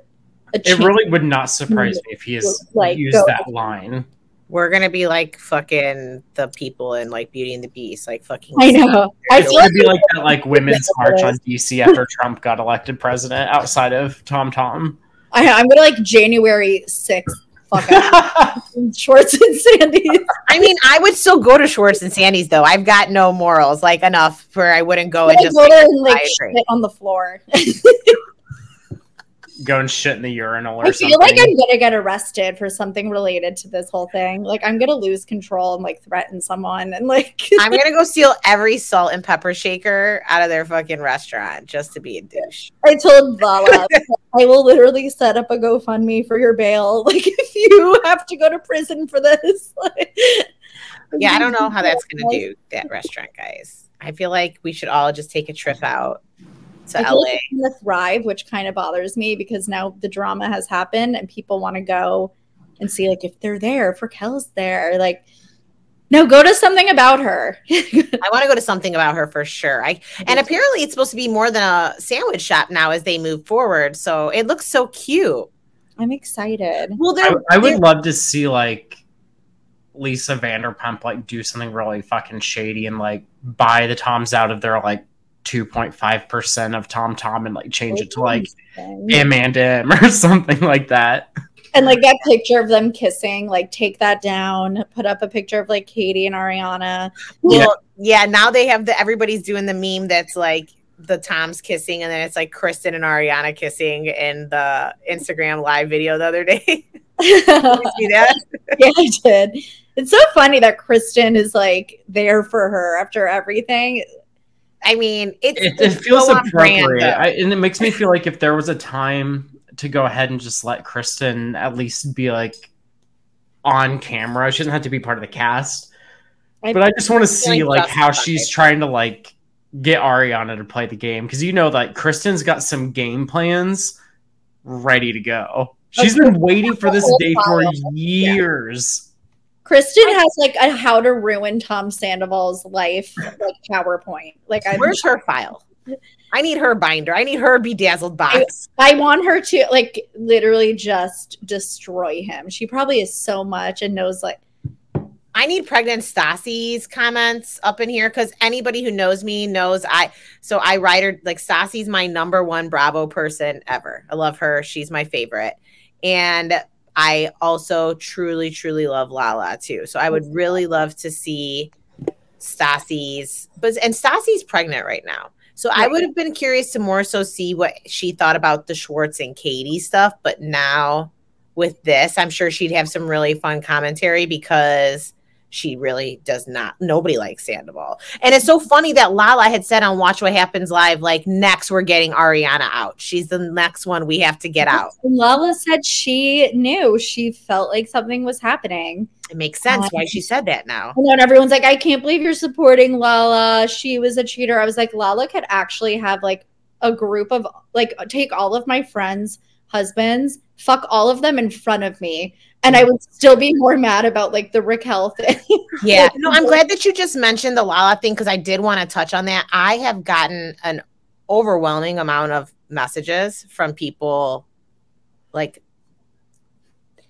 B: It really would not surprise mm. me if he has like, used that line
A: we're gonna be like fucking the people in like Beauty and the Beast, like fucking.
C: I know.
B: I feel like be like that, like women's <laughs> march on DC after Trump got elected president outside of Tom Tom.
C: I, I'm gonna like January sixth. Fuck up <laughs> Schwartz and Sandy's.
A: I mean, I would still go to Schwartz and Sandy's though. I've got no morals, like enough where I wouldn't go and just go like, and,
C: like shit on the floor. <laughs>
B: go and shit in the urinal or
C: I
B: feel
C: like I'm gonna get arrested for something related to this whole thing. Like I'm gonna lose control and like threaten someone and like <laughs>
A: I'm gonna go steal every salt and pepper shaker out of their fucking restaurant just to be a douche.
C: I told Vala I will literally set up a GoFundMe for your bail. <laughs> Like if you have to go to prison for this. <laughs> Like,
A: yeah, I don't know how that's gonna do that restaurant, guys. I feel like we should all just take a trip out to LA. Like
C: thrive, which kind of bothers me because now the drama has happened and people want to go and see like if they're there, if Raquel's there, like no, go to something about her. <laughs>
A: I want to go to something about her for sure. I and apparently it's supposed to be more than a sandwich shop now as they move forward. So it looks so cute.
C: I'm excited.
B: Well, I, I would love to see like Lisa Vanderpump like do something really fucking shady and like buy the Toms out of their like 2.5% of Tom Tom and like change it to like M and M <laughs> or something like that.
C: And like that picture of them kissing, like take that down, put up a picture of like Katie and Ariana.
A: Well, yeah, yeah now they have the everybody's doing the meme that's like the Toms kissing, and then it's like Kristen and Ariana kissing in the Instagram live video the other day. <laughs> see <laughs>
C: that? yeah, I did. It's so funny that Kristen is like there for her after everything.
A: I mean, it,
B: it feels appropriate, I, and it makes me feel like if there was a time to go ahead and just let Kristen at least be like on camera, she doesn't have to be part of the cast. I, but I just want to see like, like how she's trying to like get Ariana to play the game because you know like Kristen's got some game plans ready to go. She's been waiting for this day for years.
C: Kristen has like a how to ruin Tom Sandoval's life like PowerPoint. Like,
A: I where's her file? I need her binder. I need her bedazzled box.
C: I, I, want her to like literally just destroy him. She probably is so much and knows like
A: I need pregnant Stassi's comments up in here because anybody who knows me knows I. So I write her like Stassi's my number one Bravo person ever. I love her. She's my favorite, and I also truly, truly love Lala too. So I would really love to see Stassi's, but and Stassi's pregnant right now. So I would have been curious to more so see what she thought about the Schwartz and Katie stuff. But now with this, I'm sure she'd have some really fun commentary because she really does not. Nobody likes Sandoval. And it's so funny that Lala had said on Watch What Happens Live, like, next we're getting Ariana out. She's the next one we have to get out. <laughs>
C: Lala said she knew. She felt like something was happening.
A: It makes sense why she um, said that now.
C: And then everyone's like, I can't believe you're supporting Lala. She was a cheater. I was like, Lala could actually have like a group of like take all of my friends' husbands, fuck all of them in front of me and I mm-hmm. would still be more mad about like the Raquel thing. <laughs>
A: yeah, no, I'm glad that you just mentioned the Lala thing because I did want to touch on that. I have gotten an overwhelming amount of messages from people like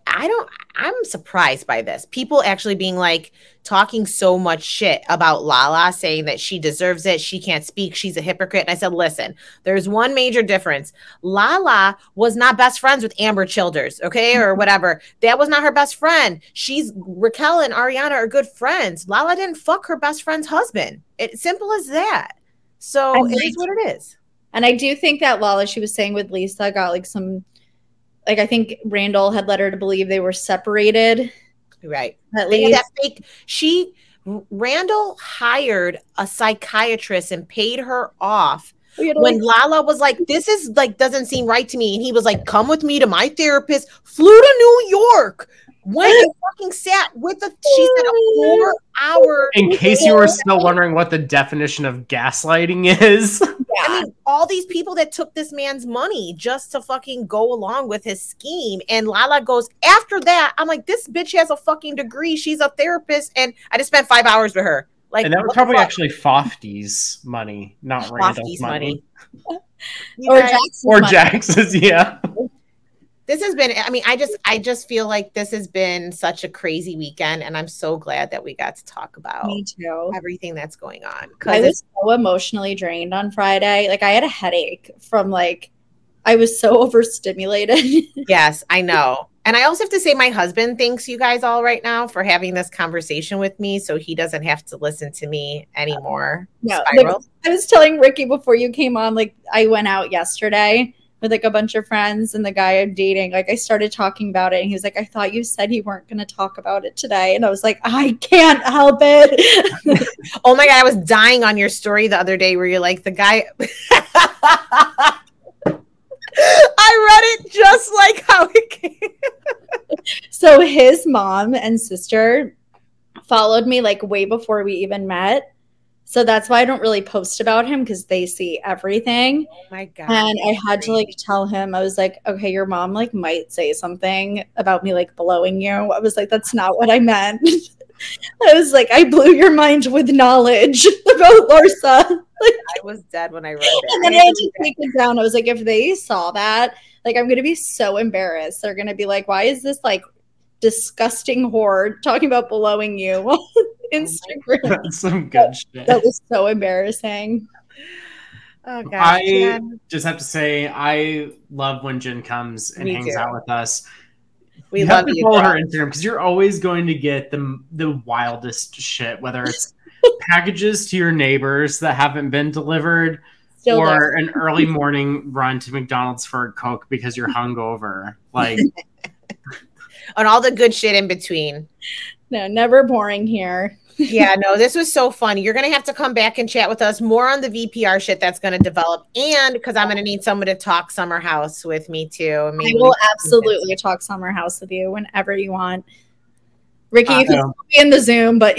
A: I don't I'm surprised by this. People actually being like talking so much shit about Lala saying that she deserves it, she can't speak, she's a hypocrite. And I said, "Listen, there's one major difference. Lala was not best friends with Ambyr Childers, okay? Or mm-hmm. whatever. That was not her best friend. She's Raquel and Ariana are good friends. Lala didn't fuck her best friend's husband. It's simple as that. So it is what it is.
C: And I do think that Lala, she was saying with Lisa, got like some like I think Randall had led her to believe they were separated.
A: Right. At least that fake she Randall hired a psychiatrist and paid her off oh, when Lala was like, This is like doesn't seem right to me. And he was like, Come with me to my therapist, flew to New York, went and fucking sat with the she said a four hour
B: in case you were still wondering what the definition of gaslighting is. <laughs>
A: I mean, all these people that took this man's money just to fucking go along with his scheme. And Lala goes, after that, I'm like, this bitch has a fucking degree. She's a therapist. And I just spent five hours with her. Like,
B: and that was probably actually Fofty's money, not <laughs> Randall's money. money.
C: or Jackson's.
B: Or Jackson's, <laughs> yeah
A: this has been i mean i just i just feel like this has been such a crazy weekend and i'm so glad that we got to talk about
C: me too.
A: everything that's going on
C: i was so emotionally drained on friday. Like i had a headache from like i was so <laughs> overstimulated.
A: Yes i know. And i also have to say my husband thanks you guys all right now for having this conversation with me so he doesn't have to listen to me anymore.
C: No, i was telling ricky before you came on like i went out yesterday with like a bunch of friends and the guy I'm dating, like I started talking about it and he was like, I thought you said you weren't going to talk about it today. And I was like, I can't help it. <laughs>
A: oh my God. I was dying on your story the other day where you're like, the guy. <laughs> I read it just like how it came. <laughs>
C: so his mom and sister followed me like way before we even met so that's why I don't really post about him because they see everything.
A: Oh my god.
C: And I had to like tell him, I was like, okay, your mom like might say something about me like blowing you. I was like, that's not what I meant. <laughs> I was like, I blew your mind with knowledge <laughs> about Larsa. <laughs>
A: Like, I was dead when I read it.
C: And then I had to take it down. I was like, if they saw that, like, I'm gonna be so embarrassed. They're gonna be like, why is this like disgusting whore talking about blowing you? <laughs> Instagram.
B: That's <laughs> some good that, shit.
C: That was so embarrassing.
B: Oh gosh. I yeah. just have to say I love when Jen comes and Me hangs too. out with us. We you love have to you, follow her Instagram because you're always going to get the the wildest shit, whether it's <laughs> packages to your neighbors that haven't been delivered, Still or there. an early morning run to McDonald's for a Coke because you're hungover. Like
A: and all the good shit in between.
C: No, never boring here.
A: yeah, <laughs> no, this was so fun. You're going to have to come back and chat with us more on the VPR shit that's going to develop. And because I'm going to need someone to talk Summer House with me too.
C: Maybe I will absolutely talk Summer House with you whenever you want. Ricky, you can be in the Zoom, but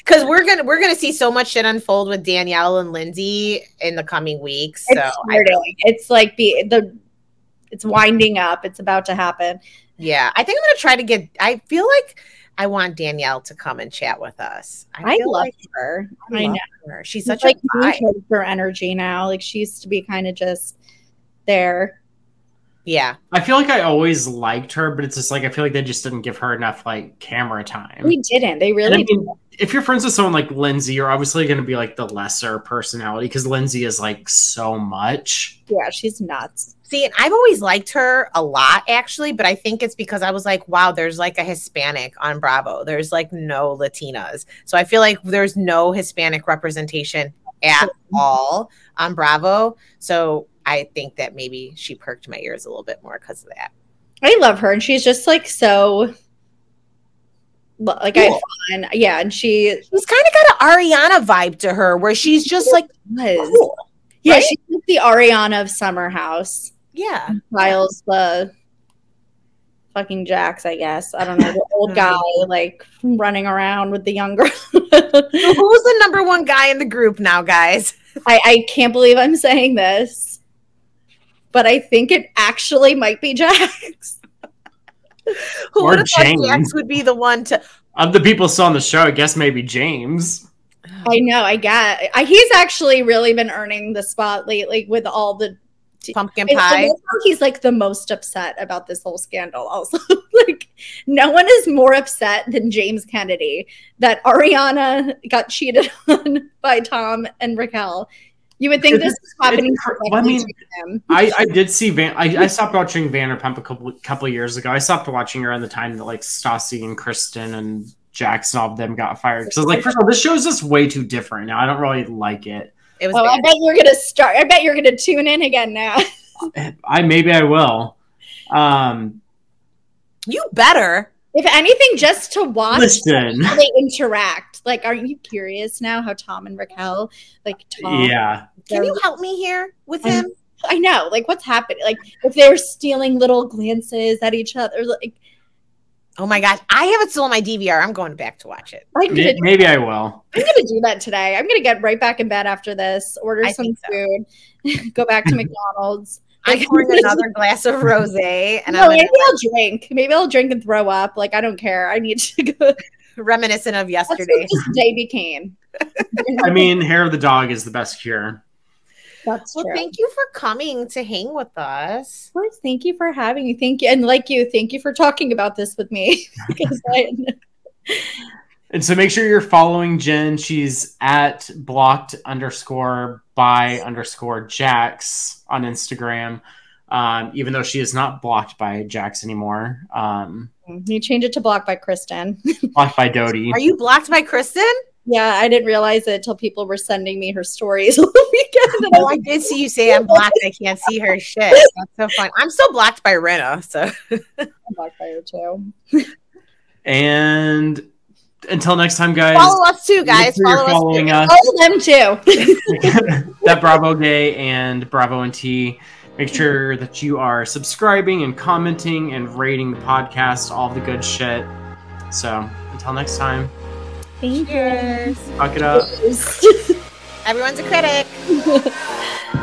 A: because <laughs> <laughs> we're gonna we're gonna see so much shit unfold with Danielle and Lindsay in the coming weeks. So
C: it's, it's like the the it's winding up. It's about to happen.
A: Yeah, I think I'm gonna try to get. I feel like I want Danielle to come and chat with us.
C: I, I love like her.
A: I, I know her. She's such a
C: like her energy now. Like she used to be kind of just there.
A: Yeah.
B: I feel like I always liked her, but it's just like I feel like they just didn't give her enough like camera time.
C: We didn't. They
B: And
C: really
B: I mean, if you're friends with someone like Lindsay, you're obviously going to be like the lesser personality because Lindsay is like so much.
C: Yeah, she's nuts.
A: See, and I've always liked her a lot, actually, but I think it's because I was like, wow, there's like a Hispanic on Bravo. There's like no Latinas. So I feel like there's no Hispanic representation at mm-hmm. all on Bravo. So I think that maybe she perked my ears a little bit more because of that.
C: I love her, and she's just like so. Like I
A: Cool.
C: have fun, yeah, and she
A: She's kind of got an Ariana vibe to her where she's just like, cool.
C: yeah,
A: right?
C: she's the Ariana of Summer House.
A: Yeah.
C: Kyle's the fucking Jax, I guess. I don't know, the old guy like running around with the younger.
A: So <laughs> who's the number one guy in the group now, guys?
C: I, I can't believe I'm saying this, but I think it actually might be Jax. <laughs>
A: Who would have thought
B: James.
A: Jax would be the one to?
B: Of the people still on the show, I guess maybe James.
C: I know, I get. I, he's actually really been earning the spot lately with all the.
A: Pumpkin
C: I- I
A: pie.
C: He's like the most upset about this whole scandal. Also, <laughs> like no one is more upset than James Kennedy that Ariana got cheated <laughs> on by Tom and Raquel. You would think this was happening.
B: It's cr-
C: directly
B: I mean,
C: to them. <laughs>
B: I, I did see Van. I, I stopped watching Vanderpump a couple couple years ago. I stopped watching around the time that like Stassi and Kristen and Jackson all of them got fired. Because I was like, first of all, this show is just way too different now. I don't really like it.
A: It was
C: Oh, I bet you're gonna start. I bet you're gonna tune in again now. <laughs>
B: I maybe I will. Um,
A: You better.
C: if anything, just to watch
B: listen,
C: how they interact. Like, aren't you curious now how Tom and Raquel like talk?
B: yeah,
A: Can you help me here with
C: I'm-
A: him?
C: I know, like what's happening? Like if they're stealing little glances at each other, like
A: Oh my gosh, I have it still on my DVR. I'm going back to watch it.
C: I'm gonna,
B: maybe I will.
C: I'm gonna do that today. I'm gonna get right back in bed after this, order
A: I
C: some
A: think so.
C: food, <laughs> go back to <laughs> McDonald's.
A: I'm
C: Like-
A: pouring <laughs> another glass of rosé, and
C: no,
A: I'm
C: maybe
A: gonna,
C: I'll drink. Maybe I'll drink and throw up. Like I don't care. I need to go.
A: reminiscent of
C: That's
A: yesterday.
C: what this day became.
B: I mean, hair of the dog is the best cure.
C: That's
A: Well,
C: true.
A: thank you for coming to hang with us.
C: Of course, thank you for having me. Thank you, and like you, thank you for talking about this with me. <laughs> I, <laughs>
B: And so make sure you're following Jen. She's at blocked underscore by underscore Jax on Instagram. Um, even though she is not blocked by Jax anymore. Um,
C: you change it to blocked by Kristen.
B: blocked by Dodie.
A: Are you blocked by Kristen?
C: Yeah, I didn't realize it until people were sending me her stories <laughs> weekend. I
A: Oh, I did see you say I'm blocked. I can't see her shit. That's so fun. I'm still blocked by Rinna. So
C: like, I'm blocked by her too.
B: And until next time, guys,
A: follow us too, guys.
B: make sure you're
A: Follow us.
B: following
A: too.
B: us.
C: Follow them too. <laughs>
B: that Bravo Gay and Bravo and T. Make sure that you are subscribing and commenting and rating the podcast, all the good shit. So until next time,
C: Thank
A: Cheers.
B: fuck it up. <laughs>
A: Everyone's a critic. <laughs>